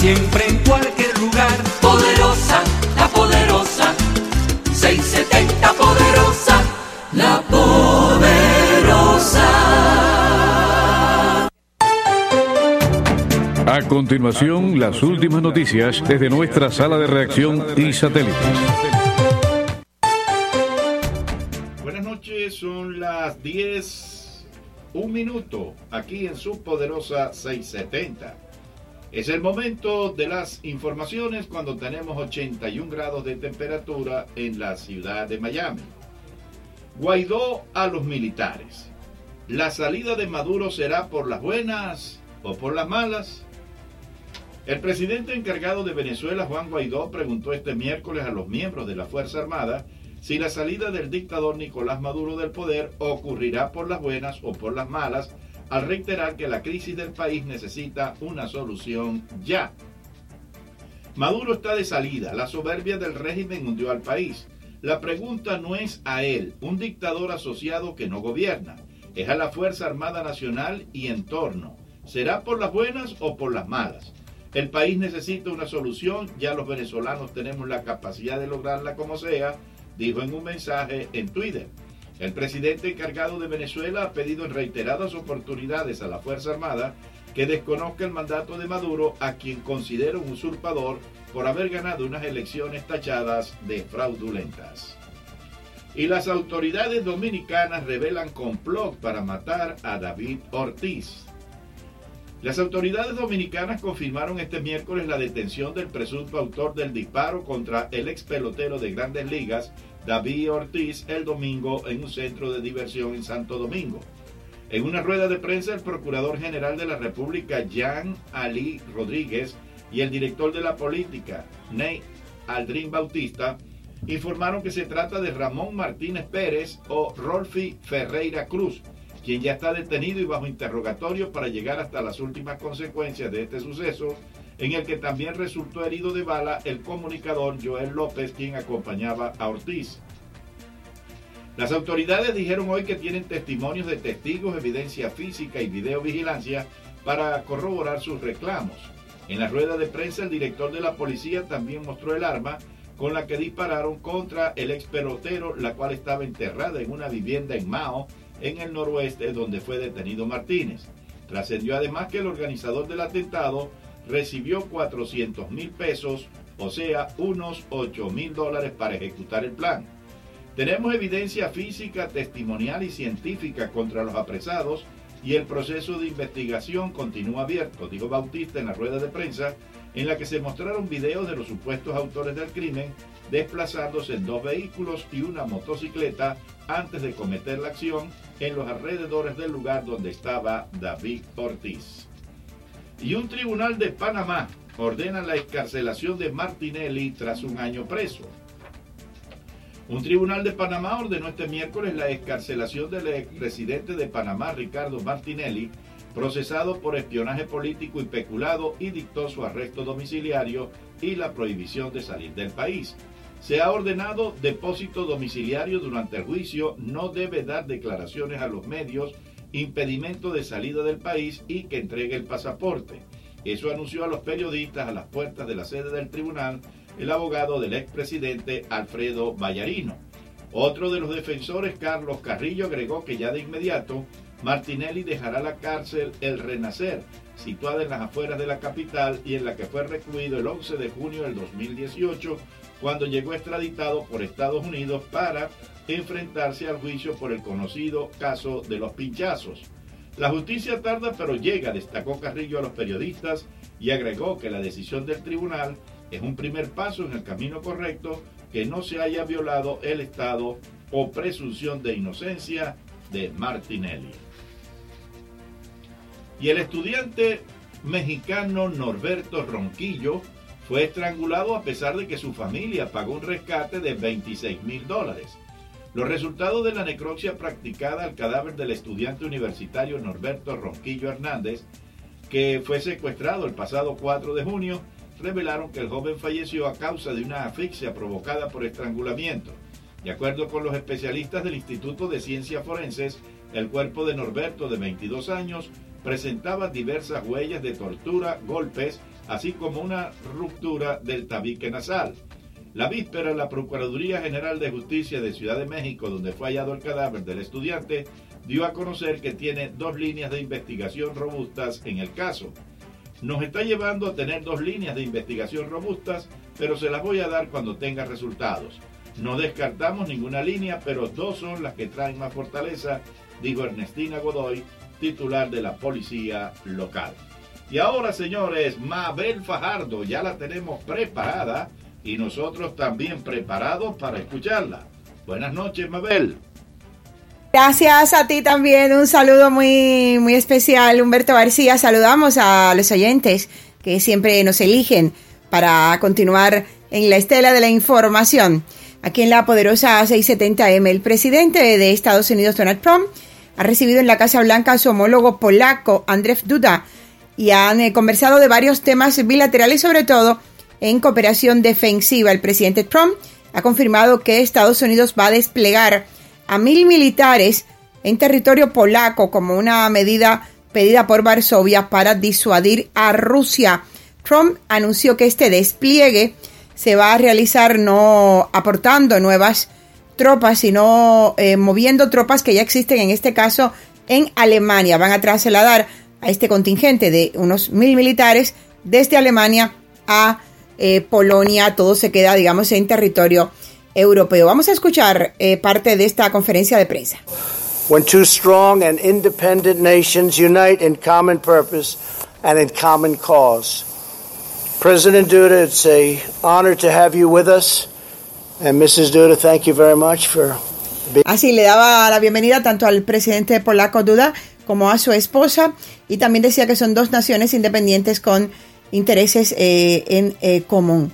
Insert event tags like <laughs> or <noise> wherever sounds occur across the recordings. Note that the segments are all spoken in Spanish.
siempre en cualquier lugar. Poderosa, la poderosa, 670 poderosa, la poderosa. A continuación, las últimas noticias desde nuestra sala de reacción y satélites. Buenas noches, son las 10, un minuto, aquí en su poderosa 670. Es el momento de las informaciones cuando tenemos 81 grados de temperatura en la ciudad de Miami. Guaidó a los militares. ¿La salida de Maduro será por las buenas o por las malas? El presidente encargado de Venezuela, Juan Guaidó, preguntó este miércoles a los miembros de la Fuerza Armada si la salida del dictador Nicolás Maduro del poder ocurrirá por las buenas o por las malas al reiterar que la crisis del país necesita una solución ya. Maduro está de salida, la soberbia del régimen hundió al país. La pregunta no es a él, un dictador asociado que no gobierna, es a la Fuerza Armada Nacional y entorno. ¿Será por las buenas o por las malas? El país necesita una solución, ya los venezolanos tenemos la capacidad de lograrla como sea, dijo en un mensaje en Twitter. El presidente encargado de Venezuela ha pedido en reiteradas oportunidades a la Fuerza Armada que desconozca el mandato de Maduro, a quien considera un usurpador por haber ganado unas elecciones tachadas de fraudulentas. Y las autoridades dominicanas revelan complot para matar a David Ortiz. Las autoridades dominicanas confirmaron este miércoles la detención del presunto autor del disparo contra el ex pelotero de grandes ligas, David Ortiz el domingo en un centro de diversión en Santo Domingo. En una rueda de prensa, el Procurador General de la República, Jean Ali Rodríguez, y el director de la política, Ney Aldrin Bautista, informaron que se trata de Ramón Martínez Pérez o Rolfi Ferreira Cruz, quien ya está detenido y bajo interrogatorio para llegar hasta las últimas consecuencias de este suceso, en el que también resultó herido de bala el comunicador Joel López, quien acompañaba a Ortiz. Las autoridades dijeron hoy que tienen testimonios de testigos, evidencia física y videovigilancia para corroborar sus reclamos. En la rueda de prensa, el director de la policía también mostró el arma con la que dispararon contra el ex pelotero, la cual estaba enterrada en una vivienda en Mao, en el noroeste, donde fue detenido Martínez. Trascendió además que el organizador del atentado recibió 400 mil pesos, o sea, unos 8 mil dólares para ejecutar el plan. Tenemos evidencia física, testimonial y científica contra los apresados y el proceso de investigación continúa abierto, dijo Bautista en la rueda de prensa, en la que se mostraron videos de los supuestos autores del crimen desplazándose en dos vehículos y una motocicleta antes de cometer la acción en los alrededores del lugar donde estaba David Ortiz. Y un tribunal de Panamá ordena la escarcelación de Martinelli tras un año preso. Un tribunal de Panamá ordenó este miércoles la escarcelación del expresidente de Panamá, Ricardo Martinelli, procesado por espionaje político y peculado y dictó su arresto domiciliario y la prohibición de salir del país. Se ha ordenado depósito domiciliario durante el juicio, no debe dar declaraciones a los medios, impedimento de salida del país y que entregue el pasaporte. Eso anunció a los periodistas a las puertas de la sede del tribunal el abogado del expresidente Alfredo Vallarino. Otro de los defensores, Carlos Carrillo, agregó que ya de inmediato Martinelli dejará la cárcel El Renacer, situada en las afueras de la capital y en la que fue recluido el 11 de junio del 2018, cuando llegó extraditado por Estados Unidos para enfrentarse al juicio por el conocido caso de los pinchazos. La justicia tarda pero llega, destacó Carrillo a los periodistas y agregó que la decisión del tribunal es un primer paso en el camino correcto que no se haya violado el estado o presunción de inocencia de Martinelli. Y el estudiante mexicano Norberto Ronquillo fue estrangulado a pesar de que su familia pagó un rescate de 26 mil dólares. Los resultados de la necropsia practicada al cadáver del estudiante universitario Norberto Ronquillo Hernández, que fue secuestrado el pasado 4 de junio, revelaron que el joven falleció a causa de una asfixia provocada por estrangulamiento. De acuerdo con los especialistas del Instituto de Ciencias Forenses, el cuerpo de Norberto, de 22 años, presentaba diversas huellas de tortura, golpes, así como una ruptura del tabique nasal. La víspera, la Procuraduría General de Justicia de Ciudad de México, donde fue hallado el cadáver del estudiante, dio a conocer que tiene dos líneas de investigación robustas en el caso. Nos está llevando a tener dos líneas de investigación robustas, pero se las voy a dar cuando tenga resultados. No descartamos ninguna línea, pero dos son las que traen más fortaleza, dijo Ernestina Godoy, titular de la policía local. Y ahora, señores, Mabel Fajardo ya la tenemos preparada y nosotros también preparados para escucharla. Buenas noches, Mabel. Gracias a ti también, un saludo muy, muy especial, Humberto García. Saludamos a los oyentes que siempre nos eligen para continuar en la estela de la información. Aquí en la poderosa 670M, el presidente de Estados Unidos, Donald Trump, ha recibido en la Casa Blanca a su homólogo polaco, Andrzej Duda, y han eh, conversado de varios temas bilaterales, sobre todo en cooperación defensiva. El presidente Trump ha confirmado que Estados Unidos va a desplegar a mil militares en territorio polaco como una medida pedida por Varsovia para disuadir a Rusia. Trump anunció que este despliegue se va a realizar no aportando nuevas tropas, sino eh, moviendo tropas que ya existen, en este caso en Alemania. Van a trasladar a este contingente de unos mil militares desde Alemania a eh, Polonia. Todo se queda, digamos, en territorio europeo. Vamos a escuchar eh, parte de esta conferencia de prensa. When two strong and independent nations unite in common purpose and in common cause. President Duda, it's a honor to have you with us. And Mrs. Duda, thank you very much for Así le daba la bienvenida tanto al presidente polaco Duda como a su esposa y también decía que son dos naciones independientes con intereses eh, en eh, común.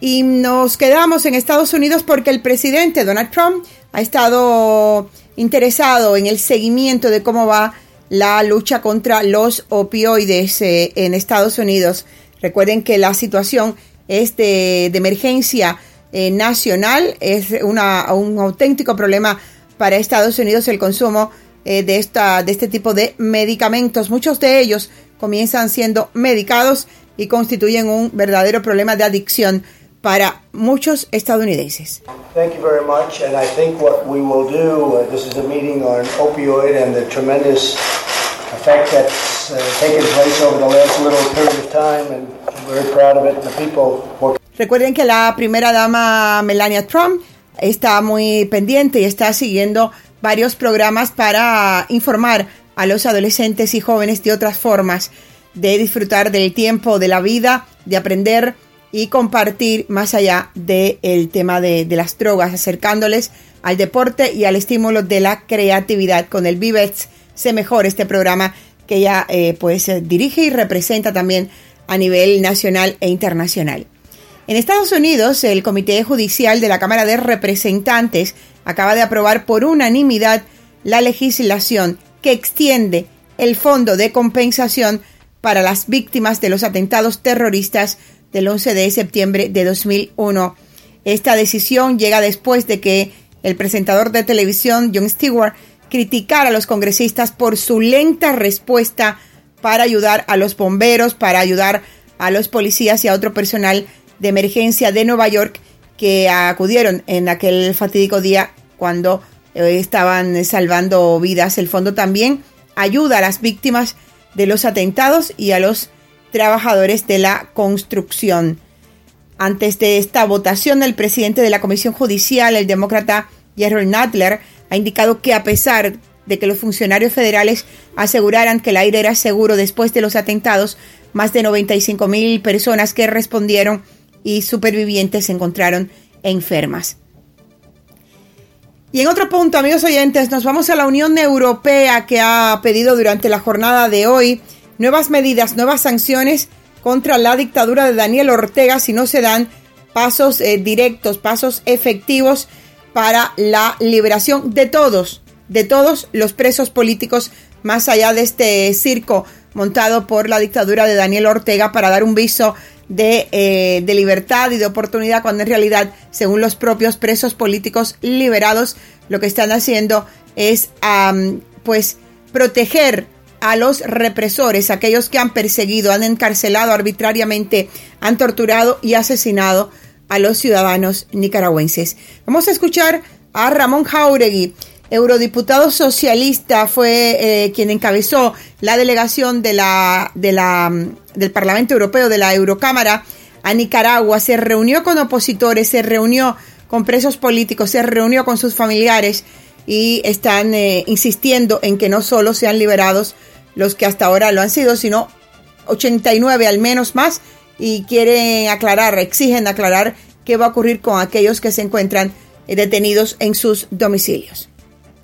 Y nos quedamos en Estados Unidos porque el presidente Donald Trump ha estado interesado en el seguimiento de cómo va la lucha contra los opioides eh, en Estados Unidos. Recuerden que la situación es de, emergencia nacional, es una, un auténtico problema para Estados Unidos el consumo de, esta, de este tipo de medicamentos. Muchos de ellos comienzan siendo medicados y constituyen un verdadero problema de adicción para muchos estadounidenses. Thank you very much, and I think what we will do. Uh, this is a meeting on opioid and the tremendous effect that's uh, taken place over the last little period of time, and I'm very proud of it. And the people. Recuerden que la primera dama Melania Trump está muy pendiente y está siguiendo varios programas para informar a los adolescentes y jóvenes de otras formas de disfrutar del tiempo, de la vida, de aprender y compartir más allá del tema de, las drogas, acercándoles al deporte y al estímulo de la creatividad. Con el Vivets se mejor este programa que ella eh, pues dirige y representa también a nivel nacional e internacional. En Estados Unidos, el Comité Judicial de la Cámara de Representantes acaba de aprobar por unanimidad la legislación que extiende el fondo de compensación para las víctimas de los atentados terroristas del 11 de septiembre de 2001. Esta decisión llega después de que el presentador de televisión Jon Stewart criticara a los congresistas por su lenta respuesta para ayudar a los bomberos, para ayudar a los policías y a otro personal de emergencia de Nueva York que acudieron en aquel fatídico día cuando estaban salvando vidas. El fondo también ayuda a las víctimas de los atentados y a los trabajadores de la construcción. Antes de esta votación, el presidente de la Comisión Judicial, el demócrata Gerald Nadler, ha indicado que a pesar de que los funcionarios federales aseguraran que el aire era seguro después de los atentados, más de 95 mil personas que respondieron y supervivientes se encontraron enfermas. Y en otro punto, amigos oyentes, nos vamos a la Unión Europea que ha pedido durante la jornada de hoy nuevas medidas, nuevas sanciones contra la dictadura de Daniel Ortega si no se dan pasos eh, directos, pasos efectivos para la liberación de todos, de todos los presos políticos más allá de este circo montado por la dictadura de Daniel Ortega para dar un viso de, eh, de libertad y de oportunidad cuando en realidad, según los propios presos políticos liberados, lo que están haciendo es pues proteger a los represores, aquellos que han perseguido, han encarcelado arbitrariamente, han torturado y asesinado a los ciudadanos nicaragüenses. Vamos a escuchar a Ramón Jauregui, eurodiputado socialista, fue eh, quien encabezó la delegación de la, de la, del Parlamento Europeo, de la Eurocámara, a Nicaragua, se reunió con opositores, se reunió con presos políticos, se reunió con sus familiares y están eh, insistiendo en que no solo sean liberados los que hasta ahora lo han sido, sino 89 al menos más y quieren aclarar, exigen aclarar qué va a ocurrir con aquellos que se encuentran eh, detenidos en sus domicilios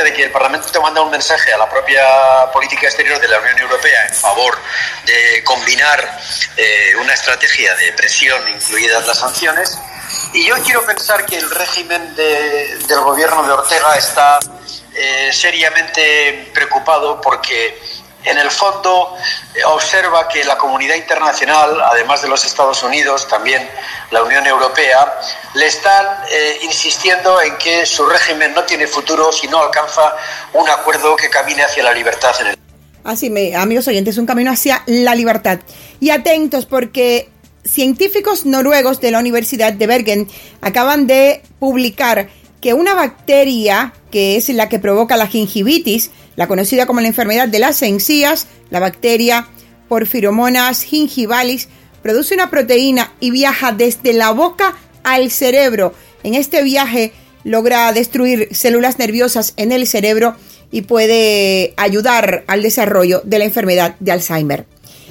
de que el Parlamento te manda un mensaje a la propia política exterior de la Unión Europea en favor de combinar eh, una estrategia de presión, incluidas las sanciones. Y yo quiero pensar que el régimen de, del gobierno de Ortega está eh, seriamente preocupado porque en el fondo eh, observa que la comunidad internacional, además de los Estados Unidos, también la Unión Europea, le están eh, insistiendo en que su régimen no tiene futuro si no alcanza un acuerdo que camine hacia la libertad en el Así, me, amigos oyentes, un camino hacia la libertad. Y atentos porque científicos noruegos de la Universidad de Bergen acaban de publicar que una bacteria, que es la que provoca la gingivitis, la conocida como la enfermedad de las encías, la bacteria Porphyromonas gingivalis, produce una proteína y viaja desde la boca al cerebro. En este viaje logra destruir células nerviosas en el cerebro y puede ayudar al desarrollo de la enfermedad de Alzheimer.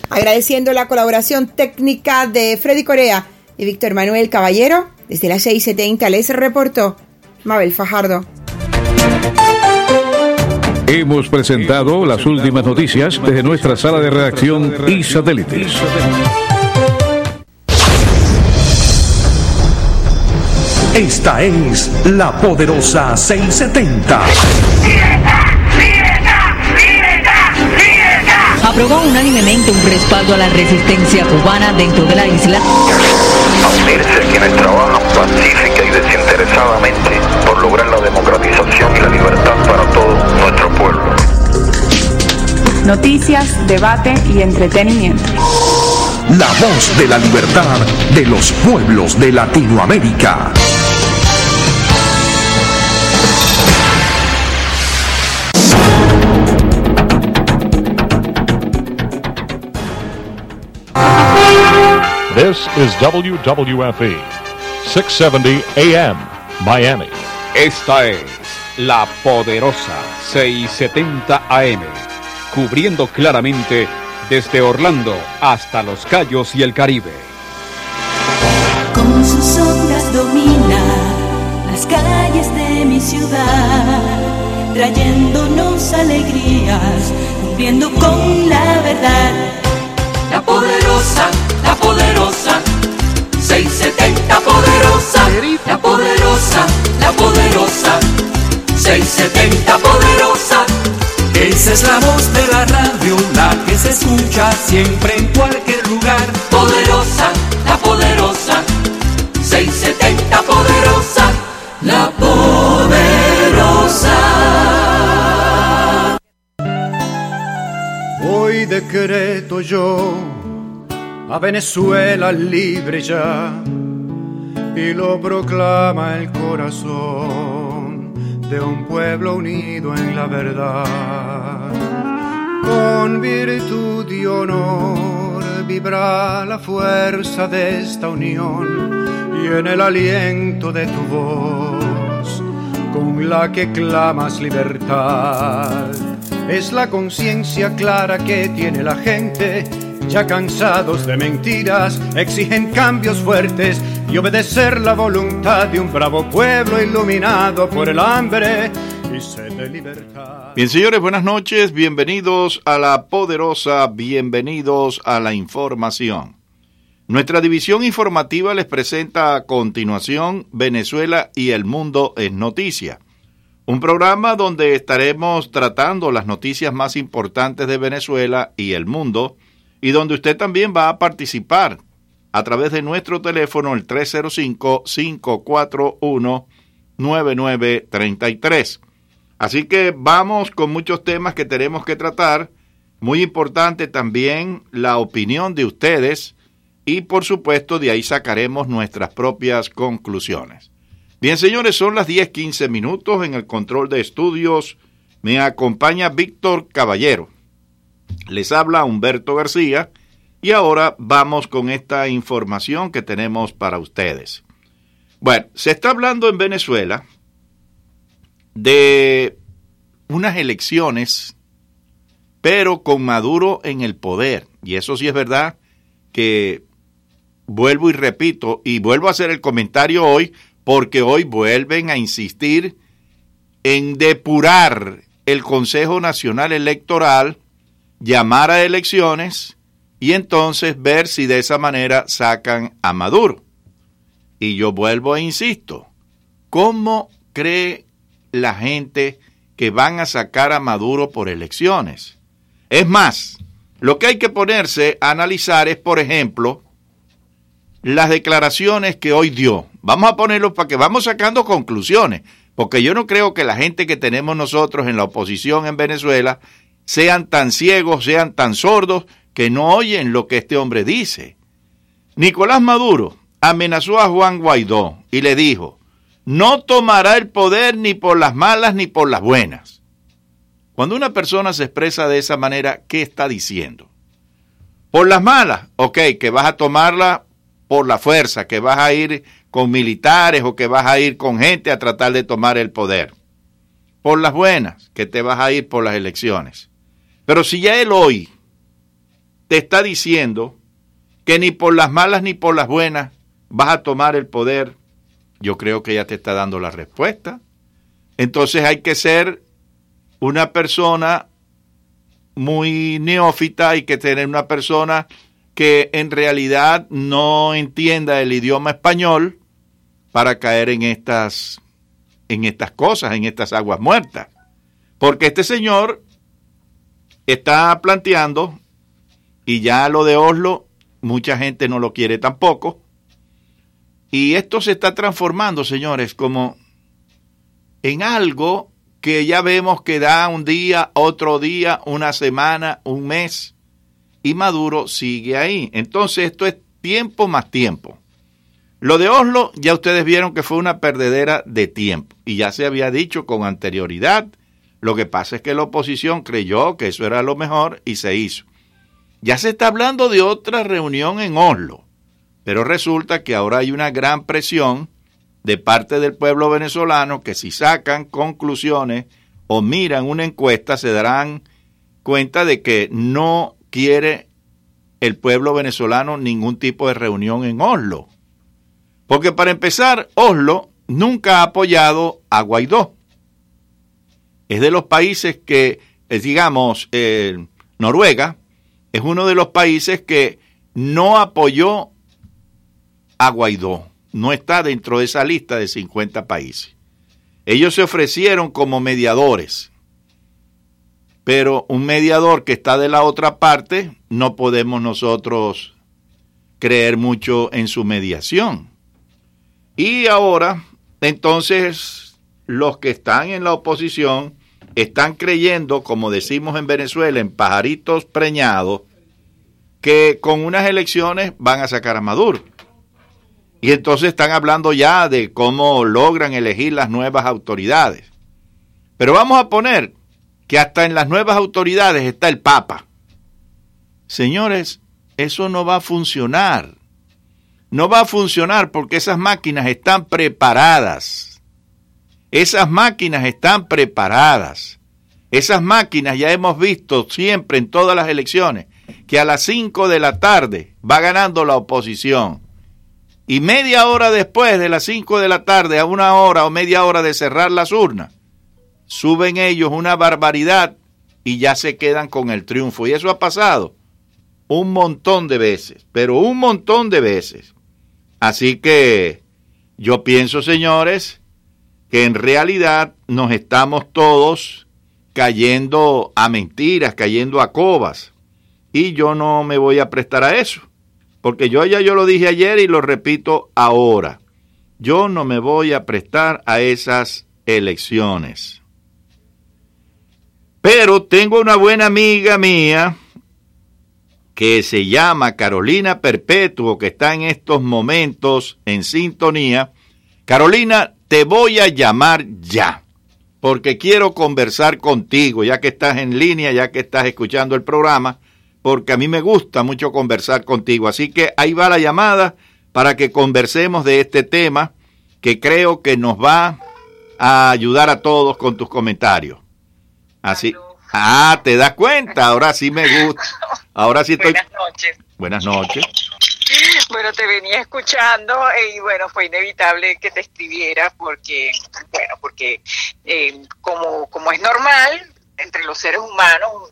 Agradeciendo la colaboración técnica de Freddy Corea y Víctor Manuel Caballero, desde las 6.70 les reportó Mabel Fajardo. Hemos presentado las últimas noticias desde nuestra sala de redacción y satélites. Esta es la poderosa 670. Aprobó unánimemente un respaldo a la resistencia cubana dentro de la isla. unirse a quienes trabajan pacífica y desinteresadamente por lograr la democratización y la libertad para todo nuestro pueblo. Noticias, debate y entretenimiento. La voz de la libertad de los pueblos de Latinoamérica. This is WWFE, 670 AM, Miami. Esta es la poderosa 670 AM, cubriendo claramente desde Orlando hasta Los Cayos y el Caribe. Con sus ondas domina las calles de mi ciudad, trayéndonos alegrías, cumpliendo con la verdad. La poderosa, la poderosa, 670 poderosa, la poderosa, la poderosa, 670 poderosa. Esa es la voz de la radio, la que se escucha siempre en cualquier lugar. Poderosa, la poderosa, 670 poderosa, la poderosa. Hoy decreto yo a Venezuela libre ya y lo proclama el corazón de un pueblo unido en la verdad. Con virtud y honor vibra la fuerza de esta unión y en el aliento de tu voz con la que clamas libertad. Es la conciencia clara que tiene la gente, ya cansados de mentiras, exigen cambios fuertes y obedecer la voluntad de un bravo pueblo iluminado por el hambre y sed de libertad. Bien, señores, buenas noches, bienvenidos a la poderosa, bienvenidos a la información. Nuestra división informativa les presenta a continuación Venezuela y el mundo es noticia. Un programa donde estaremos tratando las noticias más importantes de Venezuela y el mundo y donde usted también va a participar a través de nuestro teléfono el 305-541-9933. Así que vamos con muchos temas que tenemos que tratar Muy importante también la opinión de ustedes y por supuesto de ahí sacaremos nuestras propias conclusiones. Bien, señores, son las 10:15 minutos en el control de estudios. Me acompaña Víctor Caballero. Les habla Humberto García y ahora vamos con esta información que tenemos para ustedes. Bueno, se está hablando en Venezuela de unas elecciones, pero con Maduro en el poder. Y eso sí es verdad que vuelvo y repito, y vuelvo a hacer el comentario hoy, porque hoy vuelven a insistir en depurar el Consejo Nacional Electoral, llamar a elecciones y entonces ver si de esa manera sacan a Maduro. Y yo vuelvo e insisto, ¿cómo cree la gente que van a sacar a Maduro por elecciones? Es más, lo que hay que ponerse a analizar es, por ejemplo, las declaraciones que hoy dio. Vamos a ponerlo para que vamos sacando conclusiones, porque yo no creo que la gente que tenemos nosotros en la oposición en Venezuela sean tan ciegos, sean tan sordos, que no oyen lo que este hombre dice. Nicolás Maduro amenazó a Juan Guaidó y le dijo, no tomará el poder ni por las malas ni por las buenas. Cuando una persona se expresa de esa manera, ¿qué está diciendo? Por las malas, ok, que vas a tomarla por la fuerza, que vas a ir con militares o que vas a ir con gente a tratar de tomar el poder. Por las buenas, que te vas a ir por las elecciones. Pero si ya él hoy te está diciendo que ni por las malas ni por las buenas vas a tomar el poder, yo creo que ya te está dando la respuesta. Entonces hay que ser una persona muy neófita, hay que tener una persona que en realidad no entienda el idioma español para caer en estas en estas cosas, en estas aguas muertas. Porque este señor está planteando y ya lo de Oslo mucha gente no lo quiere tampoco. Y esto se está transformando, señores, como en algo que ya vemos que da un día, otro día, una semana, un mes y Maduro sigue ahí. Entonces esto es tiempo más tiempo. Lo de Oslo ya ustedes vieron que fue una perdedera de tiempo y ya se había dicho con anterioridad. Lo que pasa es que la oposición creyó que eso era lo mejor y se hizo. Ya se está hablando de otra reunión en Oslo, pero resulta que ahora hay una gran presión de parte del pueblo venezolano que si sacan conclusiones o miran una encuesta se darán cuenta de que no quiere el pueblo venezolano ningún tipo de reunión en Oslo. Porque para empezar, Oslo nunca ha apoyado a Guaidó. Es de los países que, eh, digamos, eh, Noruega es uno de los países que no apoyó a Guaidó. No está dentro de esa lista de 50 países. Ellos se ofrecieron como mediadores pero un mediador que está de la otra parte, no podemos nosotros creer mucho en su mediación. Y ahora, entonces, los que están en la oposición están creyendo, como decimos en Venezuela, en pajaritos preñados, que con unas elecciones van a sacar a Maduro. Y entonces están hablando ya de cómo logran elegir las nuevas autoridades. Pero vamos a poner que hasta en las nuevas autoridades está el Papa. Señores, eso no va a funcionar. No va a funcionar porque esas máquinas están preparadas. Esas máquinas están preparadas. Esas máquinas ya hemos visto siempre en todas las elecciones que a las 5 de la tarde va ganando la oposición. Y media hora después de las 5 de la tarde, a una hora o media hora de cerrar las urnas, suben ellos una barbaridad y ya se quedan con el triunfo. Y eso ha pasado un montón de veces, pero un montón de veces. Así que yo pienso, señores, que en realidad nos estamos todos cayendo a mentiras, cayendo a cobas. Y yo no me voy a prestar a eso. Porque yo ya yo lo dije ayer y lo repito ahora. Yo no me voy a prestar a esas elecciones. Pero tengo una buena amiga mía que se llama Carolina Perpetuo, que está en estos momentos en sintonía. Carolina, te voy a llamar ya, porque quiero conversar contigo, ya que estás en línea, ya que estás escuchando el programa, porque a mí me gusta mucho conversar contigo. Así que ahí va la llamada para que conversemos de este tema que creo que nos va a ayudar a todos con tus comentarios. Así. Ah, te das cuenta, ahora sí me gusta. Ahora sí estoy. Buenas noches. Buenas noches. Bueno, te venía escuchando y bueno, fue inevitable que te escribiera porque, bueno, porque eh, como, como es normal entre los seres humanos,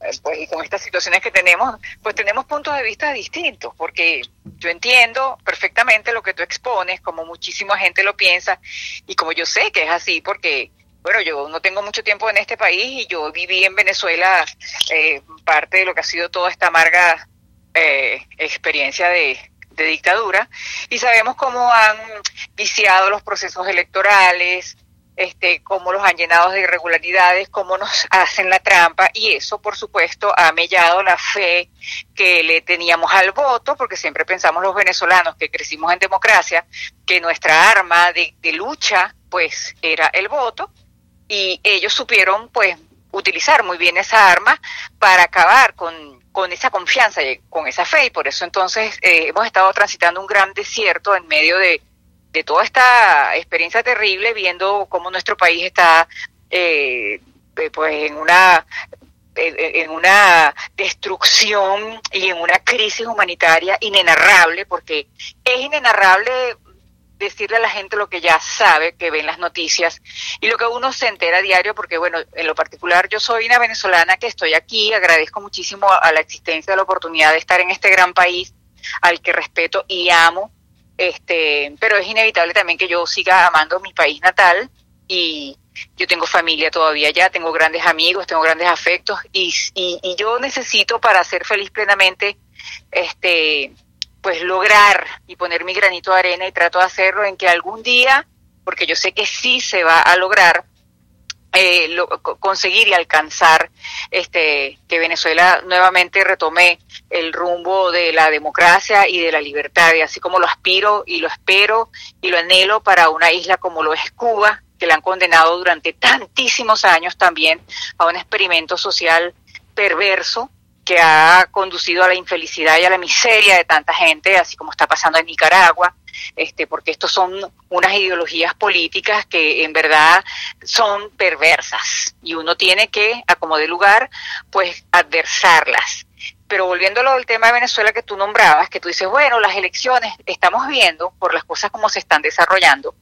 eh, pues y con estas situaciones que tenemos, pues tenemos puntos de vista distintos, porque yo entiendo perfectamente lo que tú expones, como muchísima gente lo piensa, y como yo sé que es así, porque bueno, yo no tengo mucho tiempo en este país y yo viví en Venezuela eh, parte de lo que ha sido toda esta amarga eh, experiencia de, dictadura y sabemos cómo han viciado los procesos electorales, este, cómo los han llenado de irregularidades, cómo nos <laughs> hacen la trampa y eso, por supuesto, ha mellado la fe que le teníamos al voto, porque siempre pensamos los venezolanos que crecimos en democracia, que nuestra arma de, de lucha, pues, era el voto y ellos supieron, pues, utilizar muy bien esa arma para acabar con, con esa confianza y con esa fe y por eso entonces eh, hemos estado transitando un gran desierto en medio de, de toda esta experiencia terrible, viendo cómo nuestro país está eh, pues en una en una destrucción y en una crisis humanitaria inenarrable, porque es inenarrable decirle a la gente lo que ya sabe, que ven las noticias y lo que uno se entera a diario, porque bueno, en lo particular yo soy una venezolana que estoy aquí, agradezco muchísimo a la existencia de la oportunidad de estar en este gran país al que respeto y amo, este, pero es inevitable también que yo siga amando mi país natal y yo tengo familia todavía allá, tengo grandes amigos, tengo grandes afectos y, y, y yo necesito para ser feliz plenamente, este, pues lograr y poner mi granito de arena y trato de hacerlo en que algún día, porque yo sé que sí se va a lograr, eh, lo, conseguir y alcanzar este que Venezuela nuevamente retome el rumbo de la democracia y de la libertad, y así como lo aspiro y lo espero y lo anhelo para una isla como lo es Cuba, que la han condenado durante tantísimos años también a un experimento social perverso que ha conducido a la infelicidad y a la miseria de tanta gente, así como está pasando en Nicaragua, este, porque estos son unas ideologías políticas que en verdad son perversas y uno tiene que, a como de lugar, pues adversarlas. Pero volviéndolo al tema de Venezuela que tú nombrabas, que tú dices, bueno, las elecciones estamos viendo por las cosas como se están desarrollando,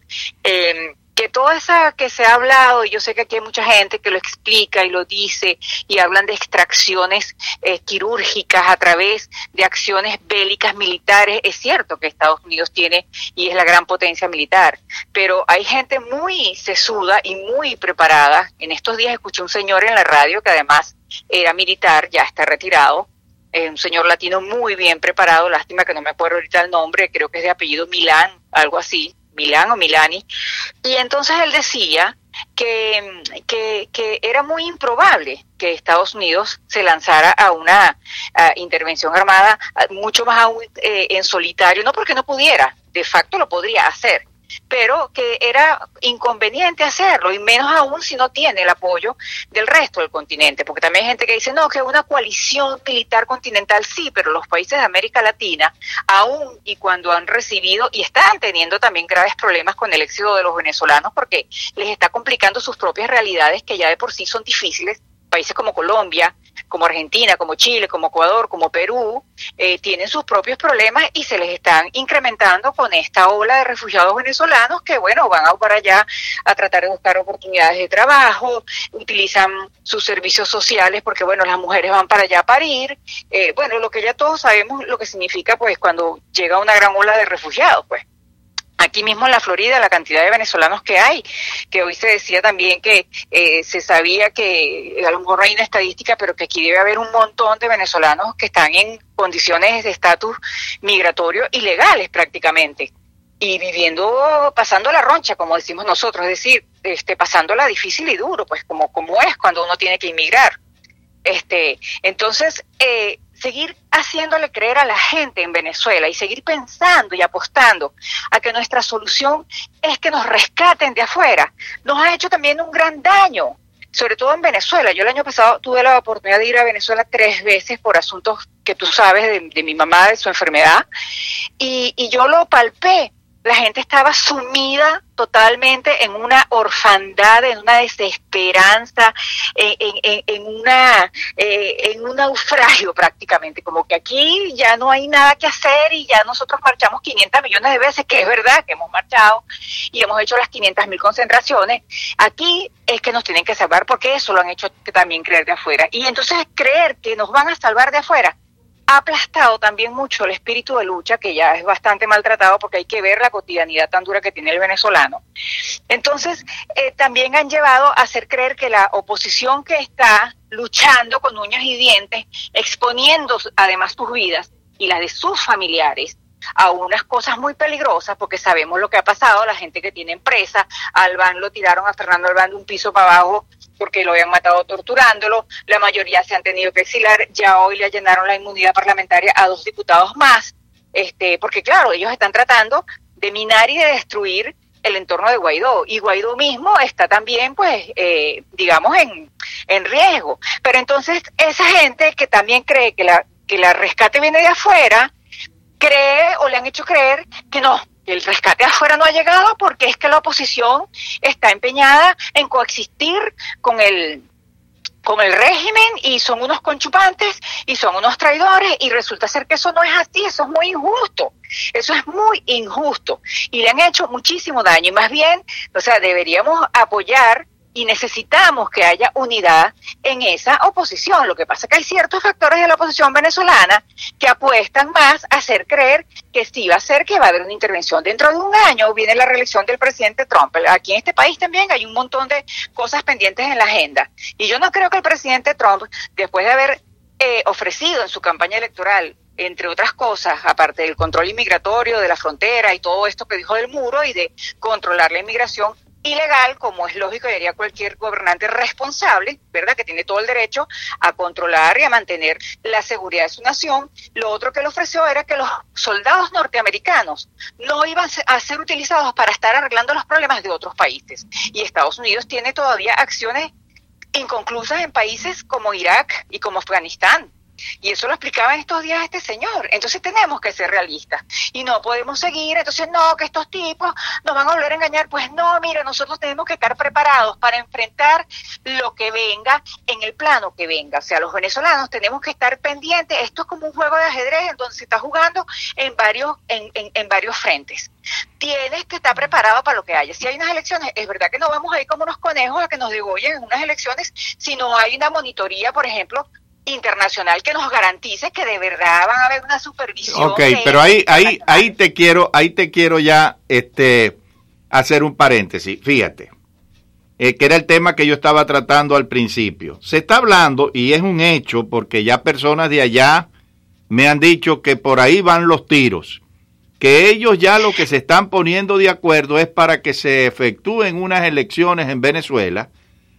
eh, que toda esa que se ha hablado, y yo sé que aquí hay mucha gente que lo explica y lo dice, y hablan de extracciones eh, quirúrgicas a través de acciones bélicas militares, es cierto que Estados Unidos tiene y es la gran potencia militar, pero hay gente muy sesuda y muy preparada. En estos días escuché un señor en la radio que además era militar, ya está retirado, eh, un señor latino muy bien preparado, lástima que no me acuerdo ahorita el nombre, creo que es de apellido Milán, algo así, Milán o Milani, y entonces él decía que, que, que, era muy improbable que Estados Unidos se lanzara a una intervención armada mucho más aún eh, en solitario, no porque no pudiera, de facto lo podría hacer, pero que era inconveniente hacerlo, y menos aún si no tiene el apoyo del resto del continente, porque también hay gente que dice, no, que una coalición militar continental sí, pero los países de América Latina, aún y cuando han recibido y están teniendo también graves problemas con el éxito de los venezolanos, porque les está complicando sus propias realidades que ya de por sí son difíciles, países como Colombia, como Argentina, como Chile, como Ecuador, como Perú, eh, tienen sus propios problemas y se les están incrementando con esta ola de refugiados venezolanos que, bueno, van a para allá a tratar de buscar oportunidades de trabajo, utilizan sus servicios sociales porque, bueno, las mujeres van para allá a parir. Eh, bueno, lo que ya todos sabemos lo que significa, pues, cuando llega una gran ola de refugiados, pues aquí mismo en la Florida la cantidad de venezolanos que hay, que hoy se decía también que eh, se sabía que a lo mejor hay una estadística, pero que aquí debe haber un montón de venezolanos que están en condiciones de estatus migratorio ilegales prácticamente. y viviendo, pasando la roncha, como decimos nosotros, es decir, este, pasándola difícil y duro, pues como, como es cuando uno tiene que inmigrar. Este, entonces, eh, seguir haciéndole creer a la gente en Venezuela y seguir pensando y apostando a que nuestra solución es que nos rescaten de afuera, nos ha hecho también un gran daño, sobre todo en Venezuela. Yo el año pasado tuve la oportunidad de ir a Venezuela tres veces por asuntos que tú sabes de, mi mamá, de su enfermedad, y, y yo lo palpé la gente estaba sumida totalmente en una orfandad, en una desesperanza, en, una, eh, en un naufragio prácticamente, como que aquí ya no hay nada que hacer y ya nosotros marchamos 500 millones de veces, que es verdad que hemos marchado y hemos hecho las 500 mil concentraciones. Aquí es que nos tienen que salvar porque eso lo han hecho también creer de afuera. Y entonces creer que nos van a salvar de afuera ha aplastado también mucho el espíritu de lucha, que ya es bastante maltratado porque hay que ver la cotidianidad tan dura que tiene el venezolano. Entonces, eh, también han llevado a hacer creer que la oposición que está luchando con uñas y dientes, exponiendo además sus vidas y las de sus familiares a unas cosas muy peligrosas, porque sabemos lo que ha pasado, la gente que tiene empresa, Albán lo tiraron a Fernando Albán de un piso para abajo porque lo habían matado torturándolo, la mayoría se han tenido que exilar, ya hoy le llenaron la inmunidad parlamentaria a dos diputados más, este, porque claro, ellos están tratando de minar y de destruir el entorno de Guaidó y Guaidó mismo está también pues eh, digamos en, en riesgo. Pero entonces esa gente que también cree que la que la rescate viene de afuera cree o le han hecho creer que no el rescate afuera no ha llegado porque es que la oposición está empeñada en coexistir con el con el régimen y son unos conchupantes y son unos traidores y resulta ser que eso no es así, eso es muy injusto, eso es muy injusto y le han hecho muchísimo daño y más bien, o sea, deberíamos apoyar y necesitamos que haya unidad en esa oposición. Lo que pasa es que hay ciertos factores de la oposición venezolana que apuestan más a hacer creer que sí va a ser que va a haber una intervención. Dentro de un año viene la reelección del presidente Trump. Aquí en este país también hay un montón de cosas pendientes en la agenda. Y yo no creo que el presidente Trump, después de haber eh, ofrecido en su campaña electoral entre otras cosas, aparte del control inmigratorio de la frontera y todo esto que dijo del muro y de controlar la inmigración, ilegal, como es lógico, diría cualquier gobernante responsable, ¿verdad? Que tiene todo el derecho a controlar y a mantener la seguridad de su nación. Lo otro que le ofreció era que los soldados norteamericanos no iban a ser utilizados para estar arreglando los problemas de otros países. Y Estados Unidos tiene todavía acciones inconclusas en países como Irak y como Afganistán. Y eso lo explicaba en estos días este señor. Entonces tenemos que ser realistas y no podemos seguir. Entonces, no, que estos tipos nos van a volver a engañar. Pues no, mire, nosotros tenemos que estar preparados para enfrentar lo que venga en el plano que venga. O sea, los venezolanos tenemos que estar pendientes. Esto es como un juego de ajedrez en donde se está jugando en varios, en, en, en varios frentes. Tienes que estar preparado para lo que haya. Si hay unas elecciones, es verdad que no vamos a ir como unos conejos a que nos degollen en unas elecciones, si no hay una monitoría, por ejemplo, internacional que nos garantice que de verdad van a haber una supervisión. Ok, pero ahí, ahí, ahí te quiero, ahí te quiero ya este hacer un paréntesis. Fíjate, eh, que era el tema que yo estaba tratando al principio. Se está hablando, y es un hecho, porque ya personas de allá me han dicho que por ahí van los tiros, que ellos ya lo que se están poniendo de acuerdo es para que se efectúen unas elecciones en Venezuela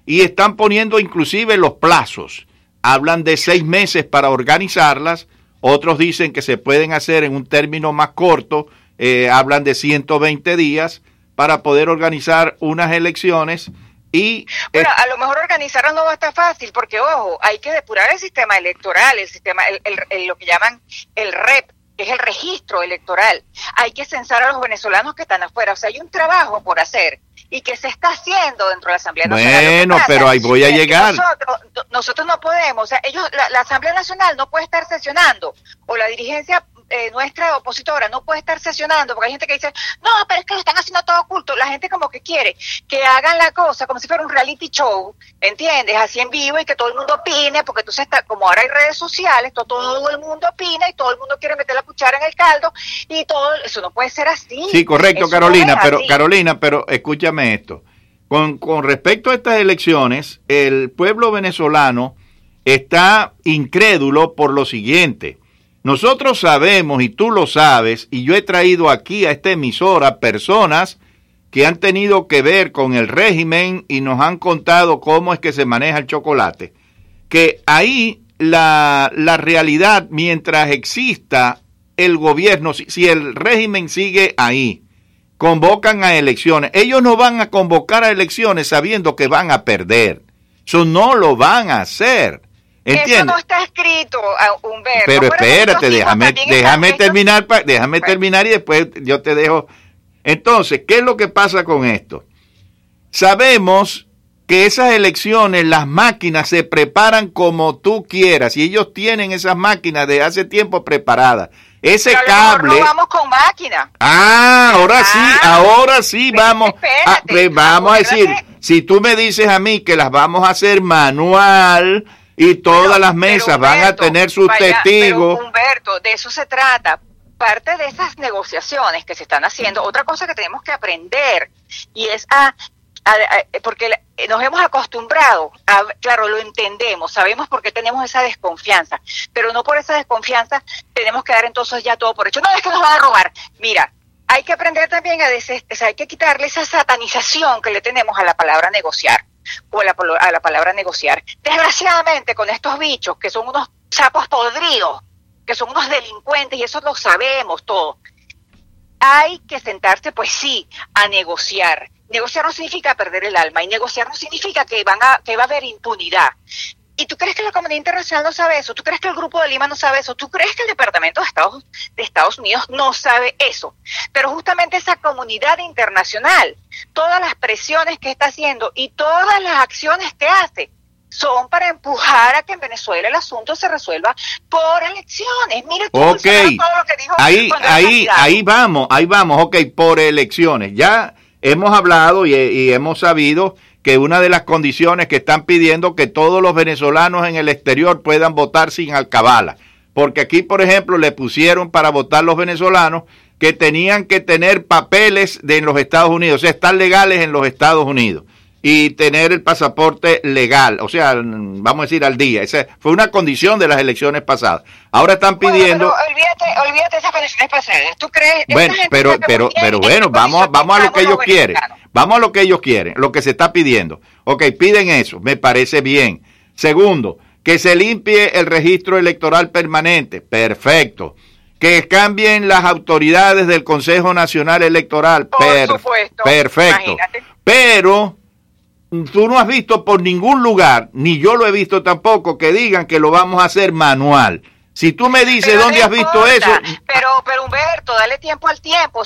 y están poniendo inclusive los plazos hablan de seis meses para organizarlas, otros dicen que se pueden hacer en un término más corto, eh, hablan de 120 días para poder organizar unas elecciones y bueno, a lo mejor organizarlas no va a estar fácil porque ojo, hay que depurar el sistema electoral, el sistema, el, lo que llaman el REP, que es el registro electoral. Hay que censar a los venezolanos que están afuera, o sea, hay un trabajo por hacer y que se está haciendo dentro de la Asamblea Nacional. Bueno, pero ahí voy a llegar. Nosotros, nosotros no podemos, o sea, ellos, la, Asamblea Nacional no puede estar sesionando, o la dirigencia eh, nuestra opositora no puede estar sesionando, porque hay gente que dice, no, pero es que lo están haciendo todo oculto. La gente como que quiere que hagan la cosa como si fuera un reality show, ¿entiendes? Así en vivo y que todo el mundo opine, porque entonces está, como ahora hay redes sociales, todo, todo el mundo opina y todo el mundo quiere meter la cuchara en el caldo y todo, eso no puede ser así. Sí, correcto, Carolina, pero Carolina, pero escúchame esto. Con, con respecto a estas elecciones, el pueblo venezolano está incrédulo por lo siguiente Nosotros sabemos, y tú lo sabes, y yo he traído aquí a esta emisora personas que han tenido que ver con el régimen y nos han contado cómo es que se maneja el chocolate, que ahí la, la realidad, mientras exista el gobierno, si, si el régimen sigue ahí, convocan a elecciones. Ellos no van a convocar a elecciones sabiendo que van a perder. Eso no lo van a hacer. ¿Entiendes? Eso no está escrito, ah, Humberto. Pero espérate, déjame, déjame terminar, pa- déjame terminar y después yo te dejo. Entonces, ¿qué es lo que pasa con esto? Sabemos que esas elecciones, las máquinas se preparan como tú quieras y ellos tienen esas máquinas de hace tiempo preparadas. Ese Pero cable. No vamos con máquina. Ah, ahora sí, ahora sí vamos. espérate, Ah, pues vamos a decir, si tú me dices a mí que las vamos a hacer manual y todas las mesas van a tener sus vaya, testigos. pero, Humberto, de eso se trata. Parte de esas negociaciones que se están haciendo, otra cosa que tenemos que aprender y es a, a- a- porque la- nos hemos acostumbrado, a, claro, lo entendemos, sabemos por qué tenemos esa desconfianza, pero no por esa desconfianza tenemos que dar entonces ya todo por hecho. No es que nos van a robar. Mira, hay que aprender también a des- o sea, hay que quitarle esa satanización que le tenemos a la palabra negociar o a la, a la palabra negociar. Desgraciadamente, con estos bichos que son unos sapos podridos, que son unos delincuentes, y eso lo sabemos todo, hay que sentarse, pues sí, a negociar. Negociar no significa perder el alma, y negociar no significa que, van a, que va a haber impunidad. ¿Y tú crees que la comunidad internacional no sabe eso? ¿Tú crees que el Grupo de Lima no sabe eso? ¿Tú crees que el Departamento de Estados, de Estados Unidos no sabe eso? Pero justamente esa comunidad internacional, todas las presiones que está haciendo y todas las acciones que hace, son para empujar a que en Venezuela el asunto se resuelva por elecciones. Mire tú, Ok, Bolsonaro, todo lo que dijo ahí, ahí, ahí vamos, ahí vamos, ok, por elecciones. Ya hemos hablado y, y hemos sabido que una de las condiciones que están pidiendo que todos los venezolanos en el exterior puedan votar sin alcabala. Porque aquí, por ejemplo, le pusieron para votar los venezolanos que tenían que tener papeles de en los Estados Unidos, o sea, estar legales en los Estados Unidos y tener el pasaporte legal, o sea, vamos a decir al día. Esa fue una condición de las elecciones pasadas. Ahora están pidiendo... Bueno, pero olvídate, olvídate esas condiciones pasadas. ¿Tú crees? Bueno, pero, pero, pero qué bueno, vamos, vamos a lo que ellos los quieren. Vamos a lo que ellos quieren, lo que se está pidiendo. Ok, piden eso, me parece bien. Segundo, que se limpie el registro electoral permanente. Perfecto. Que cambien las autoridades del Consejo Nacional Electoral. Per- supuesto, Perfecto. imagínate. Pero tú no has visto por ningún lugar, ni yo lo he visto tampoco, que digan que lo vamos a hacer manual. Si tú me dices Pero dónde no has visto eso, Pero, pero Humberto, dale tiempo al tiempo.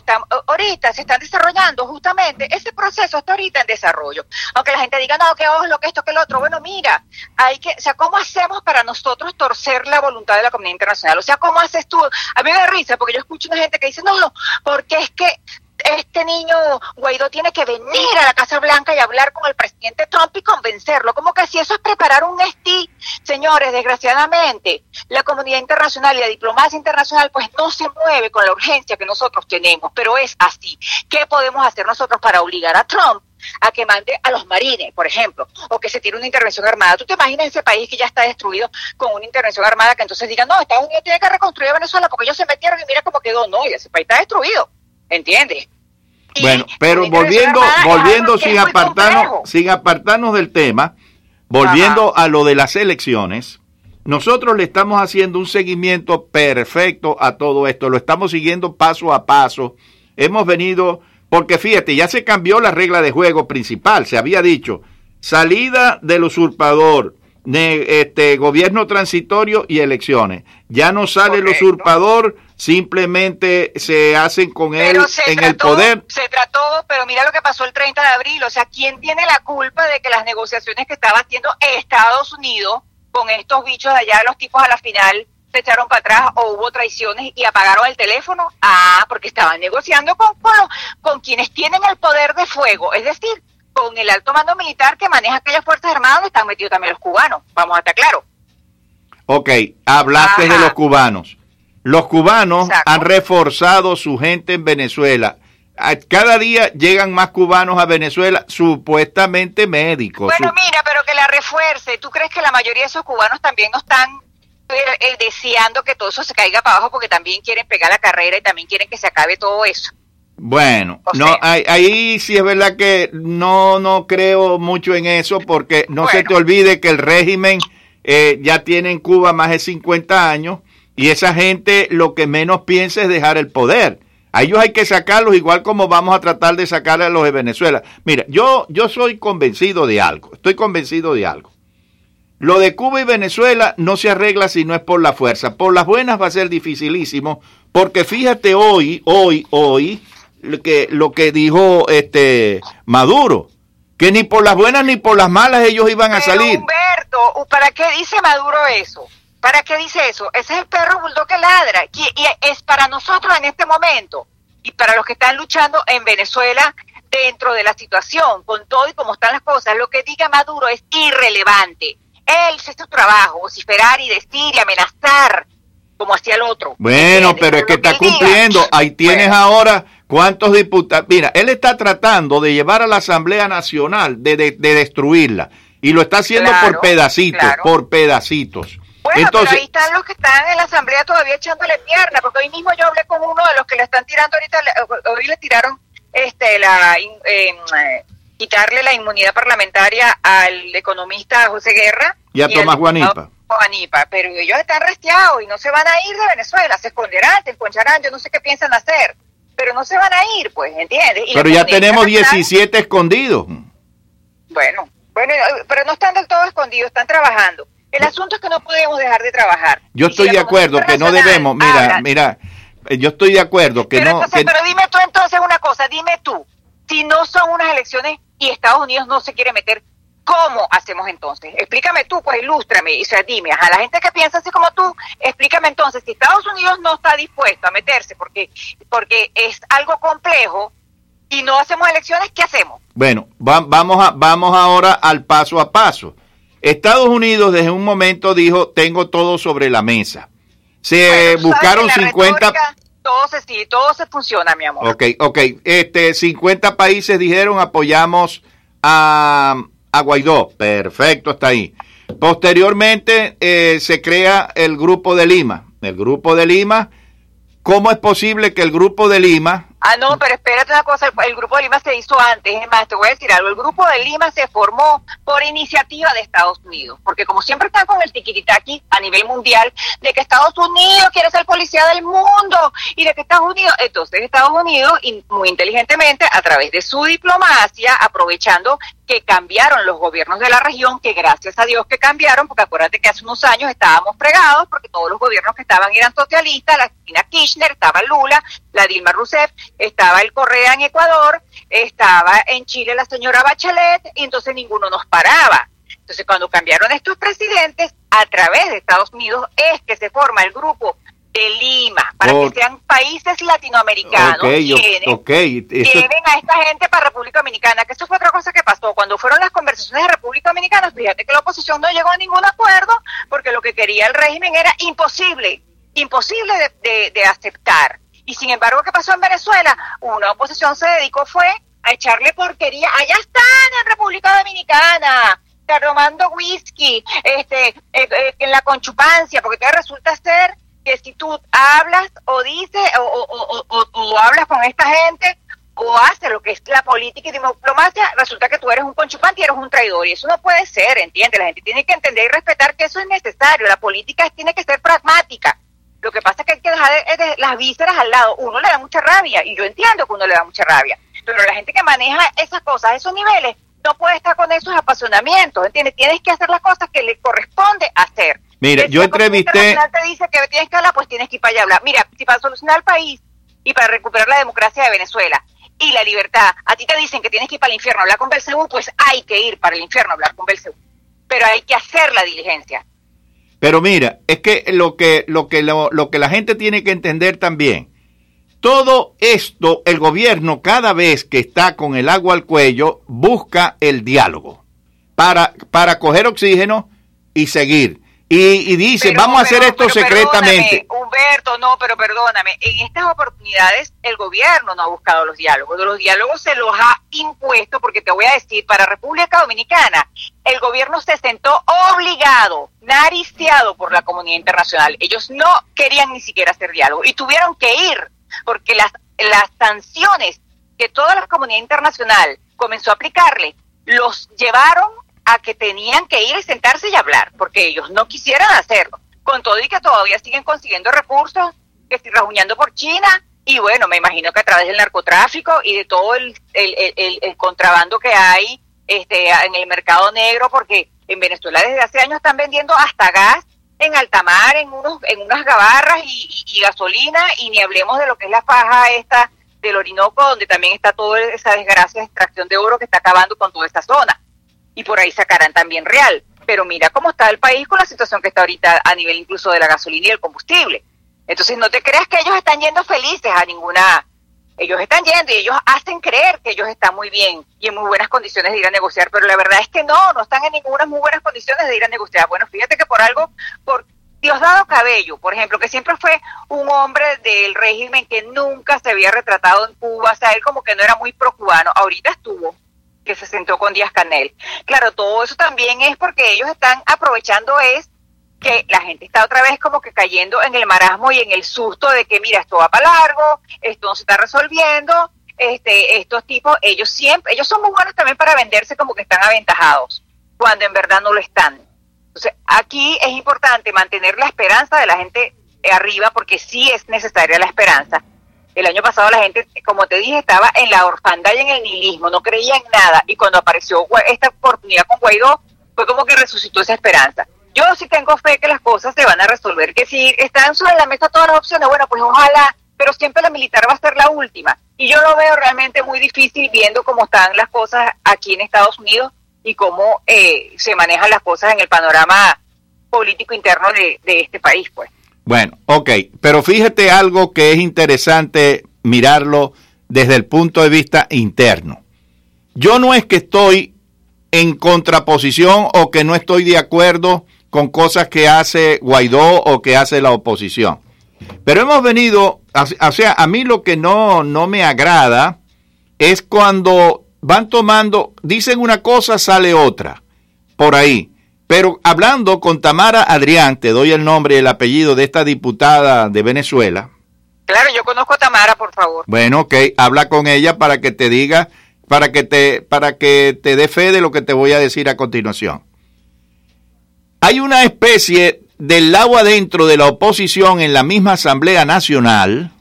Ahorita se están desarrollando justamente ese proceso está ahorita en desarrollo. Aunque la gente diga, no, que lo que esto, que lo otro. Bueno, mira, hay que, o sea, ¿cómo hacemos para nosotros torcer la voluntad de la comunidad internacional? O sea, ¿cómo haces tú? A mí me da risa porque yo escucho una gente que dice, no, no, porque es que este niño Guaidó tiene que venir a la Casa Blanca y hablar con el presidente Trump y convencerlo. Como que si eso es preparar un STI, señores, desgraciadamente, la comunidad internacional y la diplomacia internacional pues no se mueve con la urgencia que nosotros tenemos, pero es así. ¿Qué podemos hacer nosotros para obligar a Trump a que mande a los marines, por ejemplo, o que se tire una intervención armada. ¿Tú te imaginas ese país que ya está destruido con una intervención armada que entonces diga, no, Estados Unidos tiene que reconstruir Venezuela porque ellos se metieron y mira cómo quedó? No, y ese país está destruido, ¿entiendes? Bueno, pero volviendo, volviendo sin apartarnos, sin apartarnos del tema, volviendo a lo de las elecciones, nosotros le estamos haciendo un seguimiento perfecto a todo esto, lo estamos siguiendo paso a paso. Hemos venido, porque fíjate, ya se cambió la regla de juego principal, se había dicho, salida del usurpador, este gobierno transitorio y elecciones. Ya no sale el usurpador, simplemente se hacen con él Pero se en el poder. Se trató, pero mira lo que pasó el 30 de abril. O sea, ¿quién tiene la culpa de que las negociaciones que estaba haciendo Estados Unidos con estos bichos de allá, los tipos a la final, se echaron para atrás o hubo traiciones y apagaron el teléfono? Ah, porque estaban negociando con, con quienes tienen el poder de fuego. Es decir, con el alto mando militar que maneja aquellas fuerzas armadas donde están metidos también los cubanos. Vamos a estar claros. Ok, hablaste de los cubanos. Los cubanos han reforzado su gente en Venezuela. Cada día llegan más cubanos a Venezuela, supuestamente médicos. Bueno, Su- mira, pero que la refuerce. ¿Tú crees que la mayoría de esos cubanos también no están eh, deseando que todo eso se caiga para abajo porque también quieren pegar la carrera y también quieren que se acabe todo eso. Bueno, no, ahí, ahí, sí es verdad que no, no creo mucho en eso porque no se te olvide que el régimen eh, ya tiene en Cuba más de 50 años y esa gente lo que menos piensa es dejar el poder. A ellos hay que sacarlos igual como vamos a tratar de sacar a los de Venezuela. Mira, yo, yo soy convencido de algo, estoy convencido de algo. Lo de Cuba y Venezuela no se arregla si no es por la fuerza. Por las buenas va a ser dificilísimo, porque fíjate hoy, hoy, hoy, lo que, lo que dijo este Maduro, que ni por las buenas ni por las malas ellos iban a salir. Humberto, ¿para qué dice Maduro eso? ¿Para qué dice eso? Ese es el perro bulldog que ladra. Y, es para nosotros en este momento y para los que están luchando en Venezuela dentro de la situación, con todo y cómo están las cosas, lo que diga Maduro es irrelevante. Él hace su trabajo, vociferar y decir y amenazar como hacía el otro. Bueno, pero es que está cumpliendo. Ahí tienes ahora cuántos diputados. Mira, él está tratando de llevar a la Asamblea Nacional, de, de, destruirla. Y lo está haciendo por pedacitos, por pedacitos. Bueno, Entonces, pero ahí están los que están en la asamblea todavía echándole pierna, porque hoy mismo yo hablé con uno de los que le están tirando ahorita, hoy le tiraron este la eh, quitarle la inmunidad parlamentaria al economista José Guerra. Y a Tomás Guanipa. Guanipa, pero ellos están resteados y no se van a ir de Venezuela, se esconderán, se esconcharán, yo no sé qué piensan hacer, pero no se van a ir, pues, ¿entiendes? pero ya tenemos 17 escondidos. Bueno, bueno, pero no están del todo escondidos, están trabajando. El asunto es que no podemos dejar de trabajar. Yo estoy de acuerdo que no debemos, mira, mira, eh, yo estoy de acuerdo que no... Pero dime tú entonces una cosa, dime tú, si no son unas elecciones y Estados Unidos no se quiere meter, ¿cómo hacemos entonces? Explícame tú, pues ilústrame, o sea, dime, a la gente que piensa así como tú, explícame entonces, si Estados Unidos no está dispuesto a meterse porque, porque es algo complejo y no hacemos elecciones, ¿qué hacemos? Bueno, vamos, a, vamos ahora al paso a paso. Estados Unidos desde un momento dijo, tengo todo sobre la mesa. Se buscaron 50 todo se, sí, todo se funciona, mi amor. Ok, ok. Este, 50 países dijeron apoyamos a, a Guaidó. Perfecto, está ahí. Posteriormente eh, se crea el Grupo de Lima. El Grupo de Lima, ¿cómo es posible que el Grupo de Lima Ah, no, pero espérate una cosa, el, Grupo de Lima se hizo antes, es más, te voy a decir algo, el Grupo de Lima se formó por iniciativa de Estados Unidos, porque como siempre están con el tiquiritaki a nivel mundial, de que Estados Unidos quiere ser policía del mundo, y de que Estados Unidos, entonces Estados Unidos, muy inteligentemente, a través de su diplomacia, aprovechando que cambiaron los gobiernos de la región, que gracias a Dios que cambiaron, porque acuérdate que hace unos años estábamos fregados, porque todos los gobiernos que estaban eran socialistas, la Cristina Kirchner, estaba Lula, la Dilma Rousseff, estaba el Correa en Ecuador, estaba en Chile la señora Bachelet, y entonces ninguno nos paraba. Entonces, cuando cambiaron estos presidentes, a través de Estados Unidos es que se forma el grupo de Lima, para que sean países latinoamericanos okay, okay, lleven a esta gente para República Dominicana, que eso fue otra cosa que pasó. Cuando fueron las conversaciones de República Dominicana, fíjate que la oposición no llegó a ningún acuerdo, porque lo que quería el régimen era imposible, imposible de aceptar. Y sin embargo, ¿qué pasó en Venezuela? Una oposición se dedicó fue a echarle porquería. Allá están en República Dominicana, tomando whisky, este, eh, eh, en la conchupancia, porque resulta ser que si tú hablas o dices o, hablas con esta gente o haces lo que es la política y diplomacia, resulta que tú eres un conchupante y eres un traidor. Y eso no puede ser, ¿entiendes? La gente tiene que entender y respetar que eso es necesario. La política tiene que ser pragmática. Lo que pasa es que hay que dejar las vísceras al lado. Uno le da mucha rabia y yo entiendo que uno le da mucha rabia. Pero la gente que maneja esas cosas, esos niveles, no puede estar con esos apasionamientos, ¿entiendes? Tienes que hacer las cosas que le corresponde hacer. Mira, yo entrevisté... te dice que tienes que hablar, pues tienes que ir para allá a hablar. Mira, si para solucionar el país y para recuperar la democracia de Venezuela y la libertad, a ti te dicen que tienes que ir para el infierno a hablar con Belcebú, pues hay que ir para el infierno a hablar con Belcebú. Pero hay que hacer la diligencia. Pero mira, es que lo que, lo que, lo, que la gente tiene que entender también, todo esto, el gobierno cada vez que está con el agua al cuello, busca el diálogo para, para coger oxígeno y seguir. Y, dice, vamos a hacer esto secretamente. Humberto, no, pero perdóname, en estas oportunidades el gobierno no ha buscado los diálogos, los diálogos se los ha impuesto, porque te voy a decir, para República Dominicana, el gobierno se sentó obligado, nariciado por la comunidad internacional. Ellos no querían ni siquiera hacer diálogo y tuvieron que ir, porque las, las sanciones que toda la comunidad internacional comenzó a aplicarle, los llevaron a que tenían que ir y sentarse y hablar, porque ellos no quisieran hacerlo. Con todo y que todavía siguen consiguiendo recursos, que estoy rajuñando por China, y bueno, me imagino que a través del narcotráfico y de todo el, el, contrabando que hay este, en el mercado negro, porque en Venezuela desde hace años están vendiendo hasta gas en alta mar, en, unos, en unas gabarras y, y, gasolina, y ni hablemos de lo que es la faja esta del Orinoco, donde también está toda esa desgracia de extracción de oro que está acabando con toda esta zona y por ahí sacarán también real. Pero mira cómo está el país con la situación que está ahorita a nivel incluso de la gasolina y el combustible. Entonces no te creas que ellos están yendo felices a ninguna... Ellos están yendo y ellos hacen creer que ellos están muy bien y en muy buenas condiciones de ir a negociar, pero la verdad es que no, no están en ninguna muy buenas condiciones de ir a negociar. Bueno, fíjate que por algo, por Diosdado Cabello, por ejemplo, que siempre fue un hombre del régimen que nunca se había retratado en Cuba, o sea, él como que no era muy pro-cubano, ahorita estuvo que se sentó con Díaz Canel. Claro, todo eso también es porque ellos están aprovechando es que la gente está otra vez como que cayendo en el marasmo y en el susto de que mira, esto va para largo, esto no se está resolviendo, este, estos tipos, ellos siempre, ellos son muy buenos también para venderse como que están aventajados, cuando en verdad no lo están. Entonces, aquí es importante mantener la esperanza de la gente arriba, porque sí es necesaria la esperanza, el año pasado la gente, como te dije, estaba en la orfandad y en el nihilismo, no creía en nada. Y cuando apareció esta oportunidad con Guaidó, fue como que resucitó esa esperanza. Yo sí tengo fe que las cosas se van a resolver, que si están sobre la mesa todas las opciones, bueno, pues ojalá, pero siempre la militar va a ser la última. Y yo lo veo realmente muy difícil viendo cómo están las cosas aquí en Estados Unidos y cómo eh, se manejan las cosas en el panorama político interno de, de este país, pues. Bueno, ok, pero fíjate algo que es interesante mirarlo desde el punto de vista interno. Yo no es que estoy en contraposición o que no estoy de acuerdo con cosas que hace Guaidó o que hace la oposición. Pero hemos venido, o sea, a mí lo que no, no me agrada es cuando van tomando, dicen una cosa, sale otra, por ahí. Pero hablando con Tamara Adrián, te doy el nombre y el apellido de esta diputada de Venezuela. Claro, yo conozco a Tamara, por favor. Bueno, ok, habla con ella para que te diga, para que te, para que te dé fe de lo que te voy a decir a continuación. Hay una especie del lado adentro de la oposición en la misma Asamblea Nacional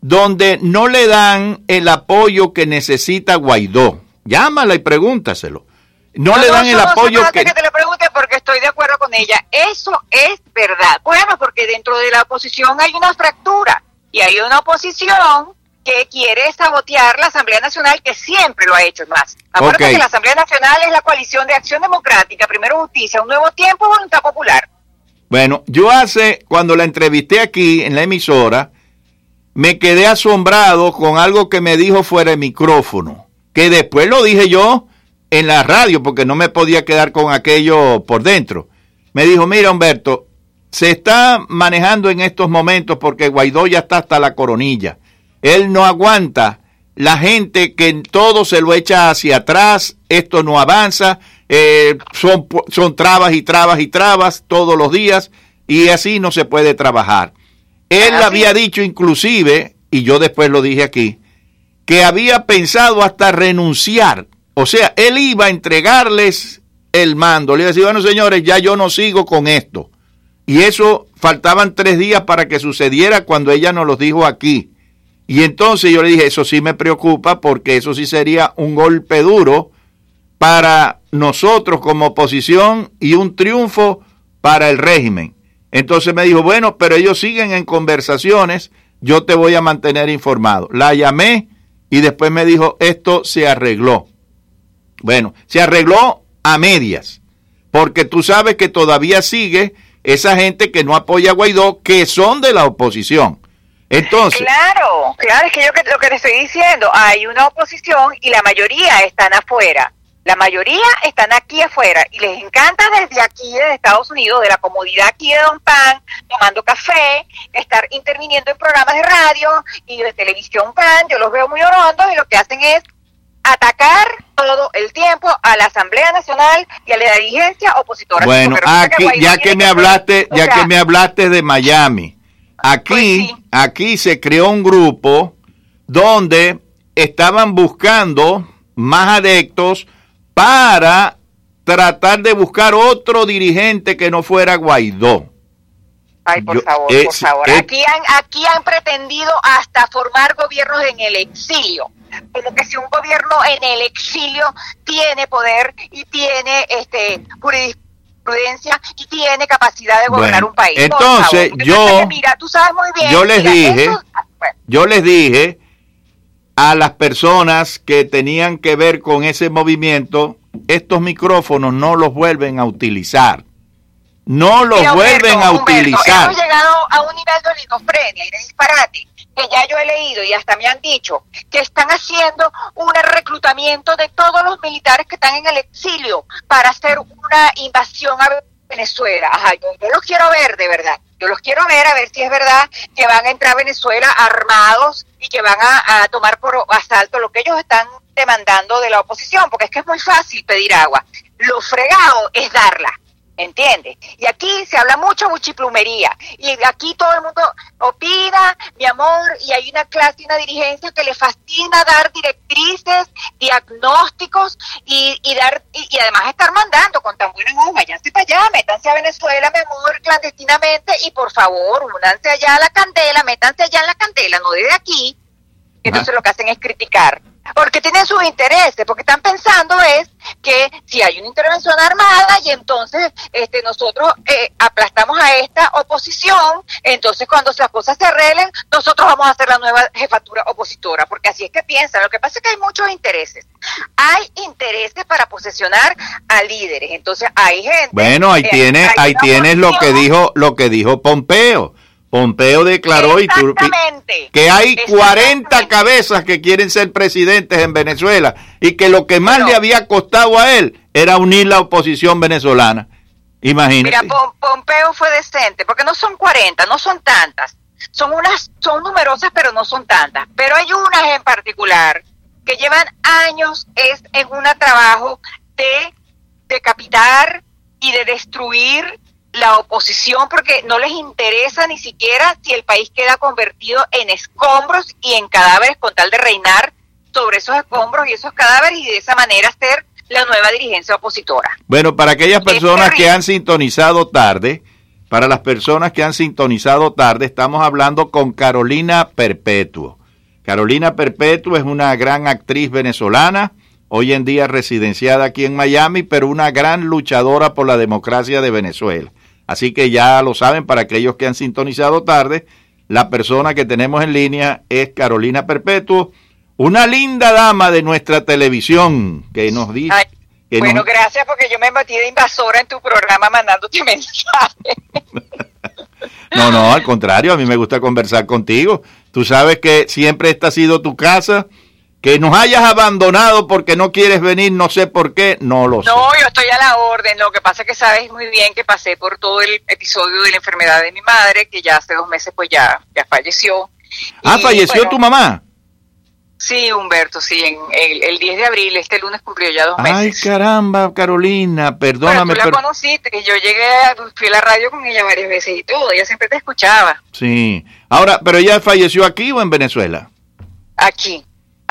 donde no le dan el apoyo que necesita Guaidó. Llámala y pregúntaselo no, le dan el apoyo que... que te lo porque estoy de acuerdo con ella. Eso es verdad. Bueno, porque dentro de la oposición hay una fractura y hay una oposición que quiere sabotear la Asamblea Nacional, que siempre lo ha hecho más. Acuérdate que la Asamblea Nacional es la coalición de acción democrática, primero justicia, un nuevo tiempo, voluntad popular. Bueno, yo hace, cuando la entrevisté aquí en la emisora, me quedé asombrado con algo que me dijo fuera de micrófono, que después lo dije yo en la radio porque no me podía quedar con aquello por dentro. Me dijo, mira Humberto, se está manejando en estos momentos porque Guaidó ya está hasta la coronilla. Él no aguanta la gente que todo se lo echa hacia atrás, esto no avanza, eh, son, son trabas y trabas y trabas todos los días y así no se puede trabajar. Él había dicho inclusive, y yo después lo dije aquí, que había pensado hasta renunciar o sea, él iba a entregarles el mando. Le iba a decir, bueno, señores, ya yo no sigo con esto. Y eso faltaban tres días para que sucediera cuando ella nos lo dijo aquí. Y entonces yo le dije, eso sí me preocupa porque eso sí sería un golpe duro para nosotros como oposición y un triunfo para el régimen. Entonces me dijo, bueno, pero ellos siguen en conversaciones, yo te voy a mantener informado. La llamé y después me dijo, esto se arregló. Bueno, se arregló a medias, porque tú sabes que todavía sigue esa gente que no apoya a Guaidó, que son de la oposición. Entonces, claro, claro, es que yo lo que te estoy diciendo, hay una oposición y la mayoría están afuera. La mayoría están aquí afuera y les encanta desde aquí, desde Estados Unidos, de la comodidad aquí de Don Pan, tomando café, estar interviniendo en programas de radio y de televisión Pan. Yo los veo muy orondos y lo que hacen es atacar todo el tiempo a la Asamblea Nacional y a la dirigencia opositora. Bueno, aquí, ya que me hablaste, ya que me hablaste de Miami, aquí, aquí se creó un grupo donde estaban buscando más adeptos para tratar de buscar otro dirigente que no fuera Guaidó. Ay, por Yo- favor, eh, por favor. eh. Aquí han, aquí han pretendido hasta formar gobiernos en el exilio. Como que si un gobierno en el exilio tiene poder y tiene este jurisprudencia y tiene capacidad de gobernar Bueno, un país. Entonces, favor. yo- Entonces, mira, tú sabes muy bien. Yo les mira, dije, eso- bueno, yo les dije a las personas que tenían que ver con ese movimiento, estos micrófonos no los vuelven a utilizar. No los Mira, vuelven Humberto, a Humberto, utilizar. Hemos llegado a un nivel de oligofrenia y de disparate que ya yo he leído y hasta me han dicho que están haciendo un reclutamiento de todos los militares que están en el exilio para hacer una invasión a Venezuela. Ajá, yo, los quiero ver de verdad. Yo los quiero ver a ver si es verdad que van a entrar a Venezuela armados y que van a tomar por asalto lo que ellos están demandando de la oposición, porque es que es muy fácil pedir agua. Lo fregado es darla. ¿Entiendes? Y aquí se habla mucho muchiplumería. Y aquí todo el mundo opina, mi amor, y hay una clase y una dirigencia que le fascina dar directrices, diagnósticos y, y dar y, y además estar mandando con tan buena voz, váyanse para allá, métanse a Venezuela, mi amor, clandestinamente, y por favor, únanse allá a la candela, métanse allá en la candela, no desde aquí. Entonces lo que hacen es criticar. Porque tienen sus intereses, porque están pensando es que si hay una intervención armada y entonces este nosotros eh, aplastamos a esta oposición, entonces cuando las cosas se arreglen, nosotros vamos a hacer la nueva jefatura opositora, porque así es que piensan. Lo que pasa es que hay muchos intereses. Hay intereses para posesionar a líderes. Entonces hay gente. Bueno, ahí eh, ahí tienes lo que dijo, lo que dijo Pompeo. Pompeo declaró y que hay 40 cabezas que quieren ser presidentes en Venezuela y que lo que más le había costado a él era unir la oposición venezolana. Imagínate. Mira, Pom- Pompeo fue decente, porque no son 40, no son tantas. Son unas, son numerosas, pero no son tantas. Pero hay unas en particular que llevan años es en un trabajo de decapitar y de destruir la oposición porque no les interesa ni siquiera si el país queda convertido en escombros y en cadáveres con tal de reinar sobre esos escombros y esos cadáveres y de esa manera ser la nueva dirigencia opositora. Bueno, para aquellas personas que han sintonizado tarde, para las personas que han sintonizado tarde, estamos hablando con Carolina Perpetuo. Carolina Perpetuo es una gran actriz venezolana, hoy en día residenciada aquí en Miami, pero una gran luchadora por la democracia de Venezuela. Así que ya lo saben, para aquellos que han sintonizado tarde, la persona que tenemos en línea es Carolina Perpetuo, una linda dama de nuestra televisión que nos dice... Ay, que bueno, nos- gracias porque yo me metí de invasora en tu programa mandándote <laughs> mensajes. <laughs> No, no, al contrario, a mí me gusta conversar contigo. Tú sabes que siempre esta ha sido tu casa. Que nos hayas abandonado porque no quieres venir, no sé por qué, no lo sé. No, yo estoy a la orden. Lo que pasa es que sabes muy bien que pasé por todo el episodio de la enfermedad de mi madre, que ya hace dos meses pues ya, ya falleció. ah, Y, falleció bueno, tu mamá. Sí, Humberto, sí, en el, el 10 de abril, este lunes cumplió ya dos meses. Ay, caramba, Carolina, perdóname. tú la pero- conociste, que yo llegué, fui a la radio con ella varias veces y todo, ella siempre te escuchaba. Sí. Ahora, pero ella falleció aquí o en Venezuela. Aquí,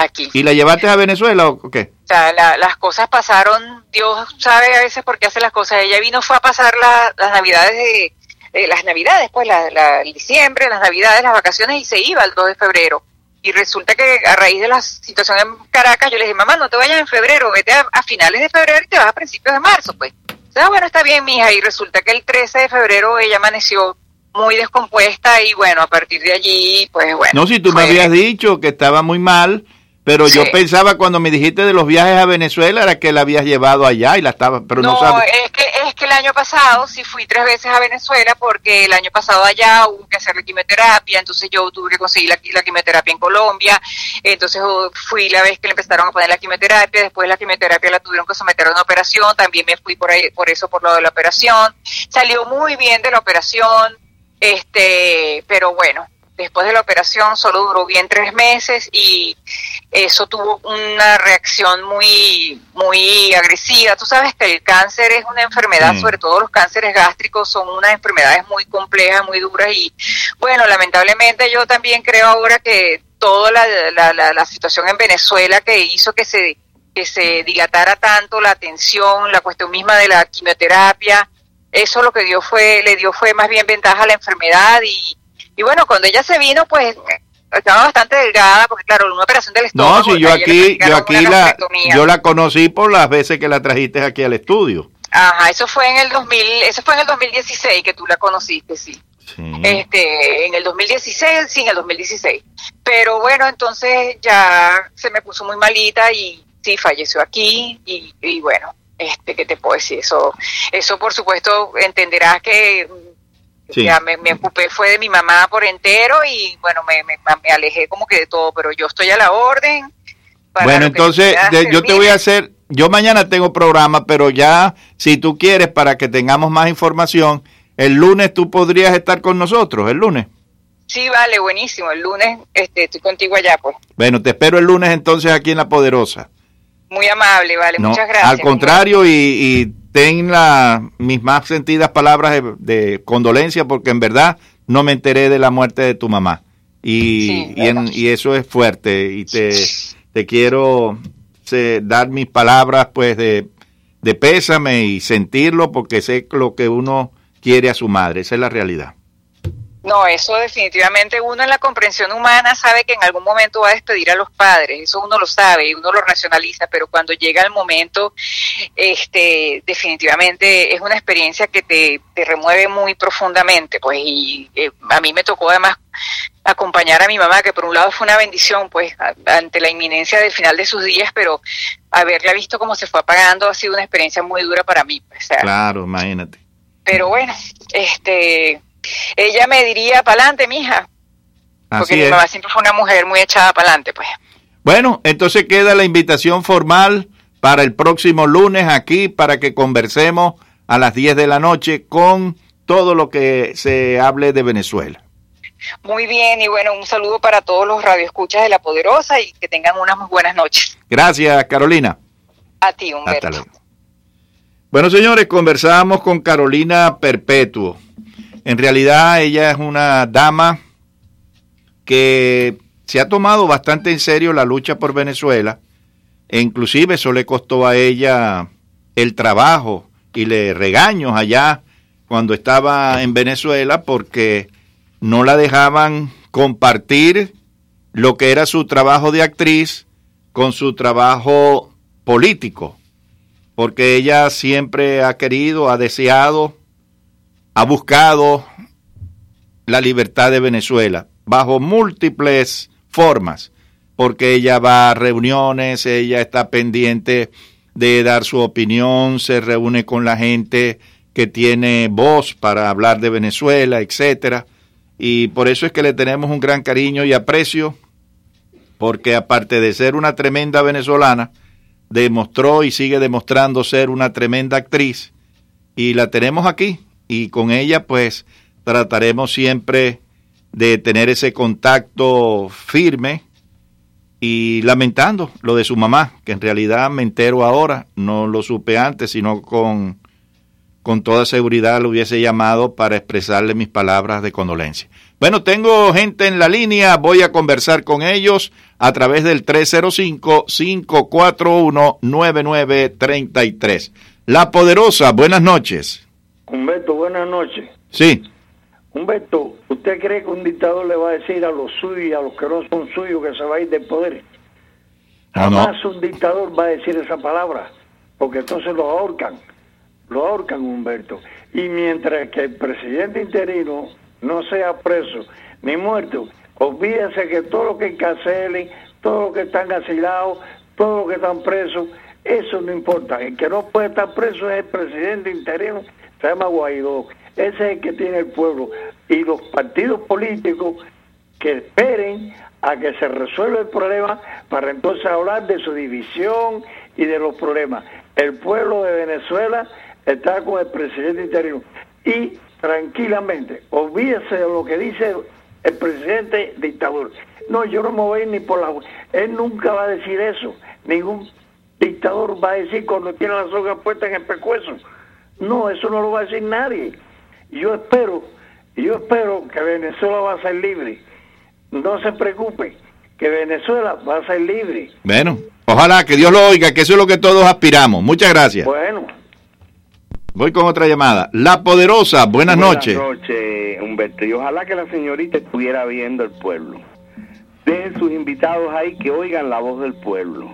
aquí. ¿Y la llevaste a Venezuela o qué? O sea, la- las cosas pasaron, Dios sabe a veces por qué hace las cosas. Ella vino, fue a pasar la- las navidades de, de las navidades, pues la, la- el diciembre, las navidades, las vacaciones y se iba el 2 de febrero. Y resulta que a raíz de la situación en Caracas, yo le dije, mamá, no te vayas en febrero, vete a, a finales de febrero y te vas a principios de marzo, pues. O sea, bueno, está bien, mija. Y resulta que el 13 de febrero ella amaneció muy descompuesta y bueno, a partir de allí, pues bueno. No, si tú me habías dicho que estaba muy mal, pero yo pensaba cuando me dijiste de los viajes a Venezuela era que la habías llevado allá y la estaba, pero no, no, sabes. es que es que el año pasado sí fui tres veces a Venezuela porque el año pasado allá hubo que hacer la quimioterapia, entonces yo tuve que conseguir la, la quimioterapia en Colombia, entonces oh, fui la vez que le empezaron a poner la quimioterapia, después la quimioterapia la tuvieron que someter a una operación, también me fui por ahí, por eso por lo de la operación, salió muy bien de la operación, este, pero bueno, después de la operación solo duró bien tres meses y eso tuvo una reacción muy muy agresiva. Tú sabes que el cáncer es una enfermedad, sobre todo los cánceres gástricos son unas enfermedades muy complejas, muy duras y bueno, lamentablemente yo también creo ahora que toda la, la, la, situación en Venezuela que hizo que se que se dilatara tanto la atención, la cuestión misma de la quimioterapia, eso lo que dio fue le dio fue más bien ventaja a la enfermedad y y bueno, cuando ella se vino, pues estaba bastante delgada, porque claro, una operación del estómago. No, si yo aquí, yo aquí la, yo la conocí por las veces que la trajiste aquí al estudio. Ajá, eso fue en el 2000, eso fue en el 2016 que tú la conociste, sí. Este, en el 2016, sí, en el 2016. Pero bueno, entonces ya se me puso muy malita y sí, falleció aquí y, y bueno, este, ¿qué te puedo decir? Eso, eso por supuesto entenderás que ya me, ocupé fue de mi mamá por entero y bueno, me, me, alejé como que de todo, pero yo estoy a la orden. bueno, entonces yo te voy a hacer, yo mañana tengo programa, pero ya si tú quieres para que tengamos más información, el lunes tú podrías estar con nosotros, el lunes. Sí, vale, buenísimo. El lunes este, estoy contigo allá, pues. Bueno, te espero el lunes entonces aquí en La Poderosa. Muy amable, vale, muchas gracias. Al contrario, y, y ten la, mis más sentidas palabras de, condolencia porque en verdad no me enteré de la muerte de tu mamá. Y, y, eso es fuerte y te, te quiero dar mis palabras pues de, de pésame y sentirlo porque sé lo que uno quiere a su madre, esa es la realidad. No, eso definitivamente uno en la comprensión humana sabe que en algún momento va a despedir a los padres, eso uno lo sabe y uno lo racionaliza, pero cuando llega el momento, este, definitivamente es una experiencia que te, te remueve muy profundamente, pues, y eh, a mí me tocó además acompañar a mi mamá, que por un lado fue una bendición, pues, ante la inminencia del final de sus días, pero haberla visto cómo se fue apagando ha sido una experiencia muy dura para mí. Pues, claro, imagínate. Pero bueno, este ella me diría, para adelante, mija. Porque mi mamá siempre fue una mujer muy echada para adelante, pues. Bueno, entonces queda la invitación formal para el próximo lunes aquí para que conversemos a las 10 de la noche con todo lo que se hable de Venezuela. Muy bien, y bueno, un saludo para todos los radioescuchas de La Poderosa y que tengan unas muy buenas noches. Gracias, Carolina. A ti, Humberto. Hasta luego. Bueno, señores, conversamos con Carolina Perpetuo. En realidad ella es una dama que se ha tomado bastante en serio la lucha por Venezuela e inclusive eso le costó a ella el trabajo y le regaños allá cuando estaba en Venezuela porque no la dejaban compartir lo que era su trabajo de actriz con su trabajo político, porque ella siempre ha querido, ha deseado ha buscado la libertad de Venezuela bajo múltiples formas, porque ella va a reuniones, ella está pendiente de dar su opinión, se reúne con la gente que tiene voz para hablar de Venezuela, etcétera, y por eso es que le tenemos un gran cariño y aprecio, porque aparte de ser una tremenda venezolana, demostró y sigue demostrando ser una tremenda actriz, y la tenemos aquí y con ella pues trataremos siempre de tener ese contacto firme y lamentando lo de su mamá, que en realidad me entero ahora, no lo supe antes, sino con, con toda seguridad lo hubiese llamado para expresarle mis palabras de condolencia. Bueno, tengo gente en la línea, voy a conversar con ellos a través del 305-541-9933. La Poderosa, buenas noches. Humberto, buenas noches. Sí. Humberto, ¿usted cree que un dictador le va a decir a los suyos y a los que no son suyos que se va a ir del poder? Ah, Jamás un dictador va a decir esa palabra, porque entonces lo ahorcan, lo ahorcan Humberto. Y mientras que el presidente interino no sea preso ni muerto, olvídese que todo lo que encarcelen, todo lo que están asilados, todo lo que están presos, Eso no importa. El que no puede estar preso es el presidente interino, se llama Guaidó. Ese es el que tiene el pueblo. Y los partidos políticos que esperen a que se resuelva el problema para entonces hablar de su división y de los problemas. El pueblo de Venezuela está con el presidente interino. Y tranquilamente, olvídese de lo que dice el presidente dictador. No, yo no me voy ni por la... Él nunca va a decir eso. Ningún dictador va a decir cuando tiene la soga puesta en el pecueso. No, eso no lo va a decir nadie. Yo espero, yo espero que Venezuela va a ser libre. No se preocupe, que Venezuela va a ser libre. Bueno, ojalá que Dios lo oiga, que eso es lo que todos aspiramos. Muchas gracias. Bueno. Voy con otra llamada. La Poderosa, buenas, noches. Buenas noches, Humberto. Y ojalá que la señorita estuviera viendo el pueblo. Dejen sus invitados ahí que oigan la voz del pueblo.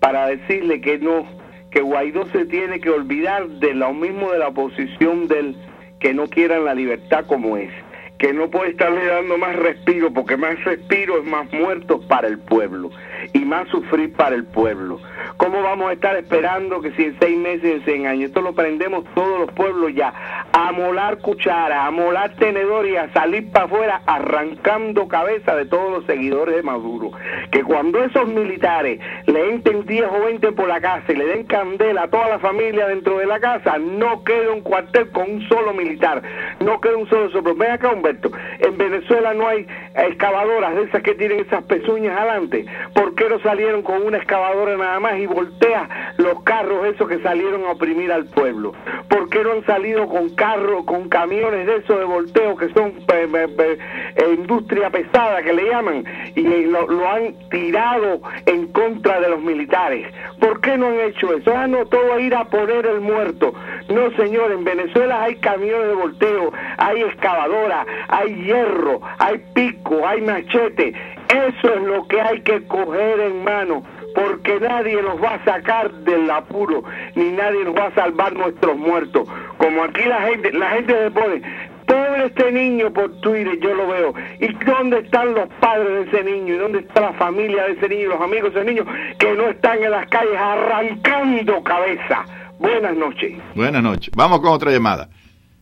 Para decirle que no, que Guaidó se tiene que olvidar de lo mismo de la oposición del que no quieran la libertad como es. Que no puede estarle dando más respiro, porque más respiro es más muertos para el pueblo y más sufrir para el pueblo. ¿Cómo vamos a estar esperando que si en seis meses, en seis años, esto lo prendemos todos los pueblos ya, a molar cuchara, a molar tenedor y a salir para afuera arrancando cabeza de todos los seguidores de Maduro? Que cuando esos militares le entren 10 o 20 por la casa y le den candela a toda la familia dentro de la casa, no quede un cuartel con un solo militar, no quede un solo soplo. Ven acá, Humberto, en Venezuela no hay excavadoras de esas que tienen esas pezuñas adelante. ¿Por no salieron con una excavadora nada más y voltea los carros esos que salieron a oprimir al pueblo? ¿Por qué no han salido con carros, con camiones de esos de volteo que son eh, eh, eh, industria pesada que le llaman y lo, lo han tirado en contra de los militares? ¿Por qué no han hecho eso? Ah, no, todo a ir a poner el muerto. No, señor, en Venezuela hay camiones de volteo, hay excavadora, hay hierro, hay pico, hay machete. Eso es lo que hay que coger en mano, porque nadie nos va a sacar del apuro, ni nadie nos va a salvar nuestros muertos. Como aquí la gente, la gente se pone, pobre este niño por Twitter, yo lo veo. ¿Y dónde están los padres de ese niño? ¿Y dónde está la familia de ese niño, los amigos de ese niño que no están en las calles arrancando cabeza? Buenas noches. Buenas noches. Vamos con otra llamada.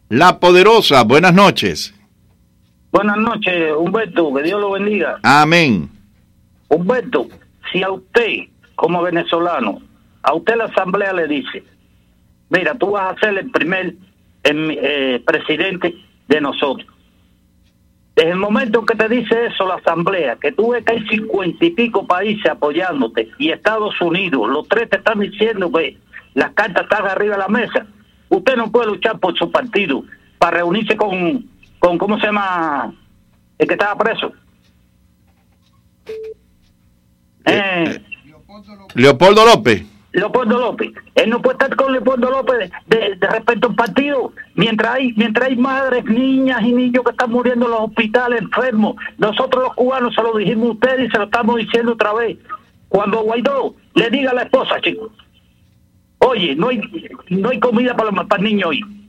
La Poderosa, buenas noches. Buenas noches, Humberto, que Dios lo bendiga. Amén. Humberto, si a usted, como venezolano, a usted la asamblea le dice, mira, tú vas a ser el primer eh, presidente de nosotros. Desde el momento que te dice eso la asamblea, que tú ves que hay cincuenta y pico países apoyándote y Estados Unidos, los tres te están diciendo que las cartas están arriba de la mesa, usted no puede luchar por su partido para reunirse con con ¿cómo se llama? El que estaba preso. Eh, Leopoldo López. Leopoldo López. Él no puede estar con Leopoldo López de, de, respecto al partido. Mientras hay, mientras hay madres, niñas y niños que están muriendo en los hospitales enfermos. Nosotros los cubanos se lo dijimos a ustedes y se lo estamos diciendo otra vez. Cuando Guaidó le diga a la esposa, chicos, oye, no hay, no hay comida para, los, para el niño hoy.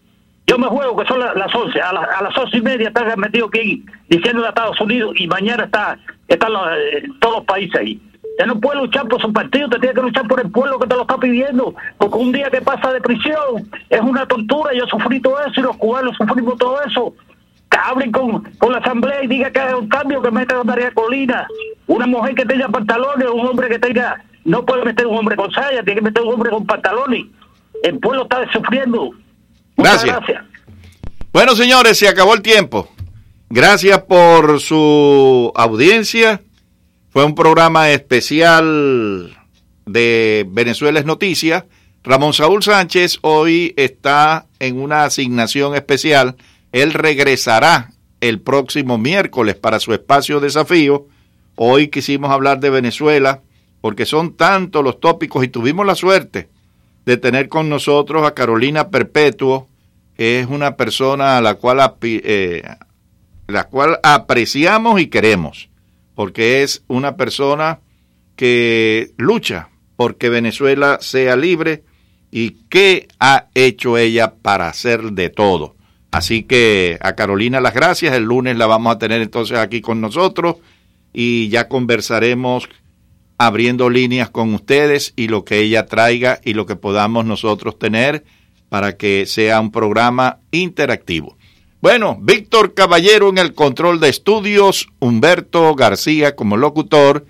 Yo me juego que son las 11, a, a las 11 y media está metido aquí diciendo a Estados Unidos y mañana está están eh, todos los países ahí. Usted no puede luchar por su partido, usted tiene que luchar por el pueblo que te lo está pidiendo. Porque un día que pasa de prisión es una tortura. Yo sufrí todo eso y los cubanos sufrimos todo eso. Que hablen con, con la asamblea y diga que hay un cambio, que meta a María Colina. Una mujer que tenga pantalones, un hombre que tenga. No puede meter un hombre con saya, tiene que meter un hombre con pantalones. El pueblo está sufriendo. Muchas Gracias. gracias. Bueno, señores, se acabó el tiempo. Gracias por su audiencia. Fue un programa especial de Venezuela es Noticia. Ramón Saúl Sánchez hoy está en una asignación especial. Él regresará el próximo miércoles para su espacio desafío. Hoy quisimos hablar de Venezuela porque son tantos los tópicos y tuvimos la suerte de tener con nosotros a Carolina Perpetuo, es una persona a la cual, eh, la cual apreciamos y queremos, porque es una persona que lucha porque Venezuela sea libre y qué ha hecho ella para hacer de todo. Así que a Carolina las gracias, el lunes la vamos a tener entonces aquí con nosotros y ya conversaremos abriendo líneas con ustedes y lo que ella traiga y lo que podamos nosotros tener para que sea un programa interactivo. Bueno, Víctor Caballero en el control de estudios, Humberto García como locutor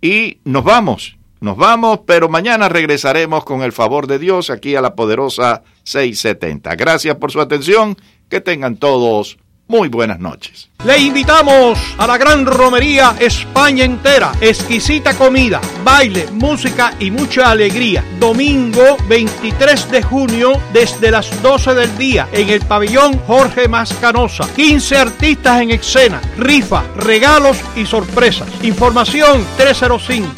y nos vamos, nos vamos, pero mañana regresaremos con el favor de Dios aquí a la poderosa 670. Gracias por su atención, que tengan todos muy buenas noches. Le invitamos a la gran romería España entera. Exquisita comida, baile, música y mucha alegría. Domingo 23 de junio desde las 12 del día en el pabellón Jorge Mascanosa. 15 artistas en escena, rifa, regalos y sorpresas. Información 305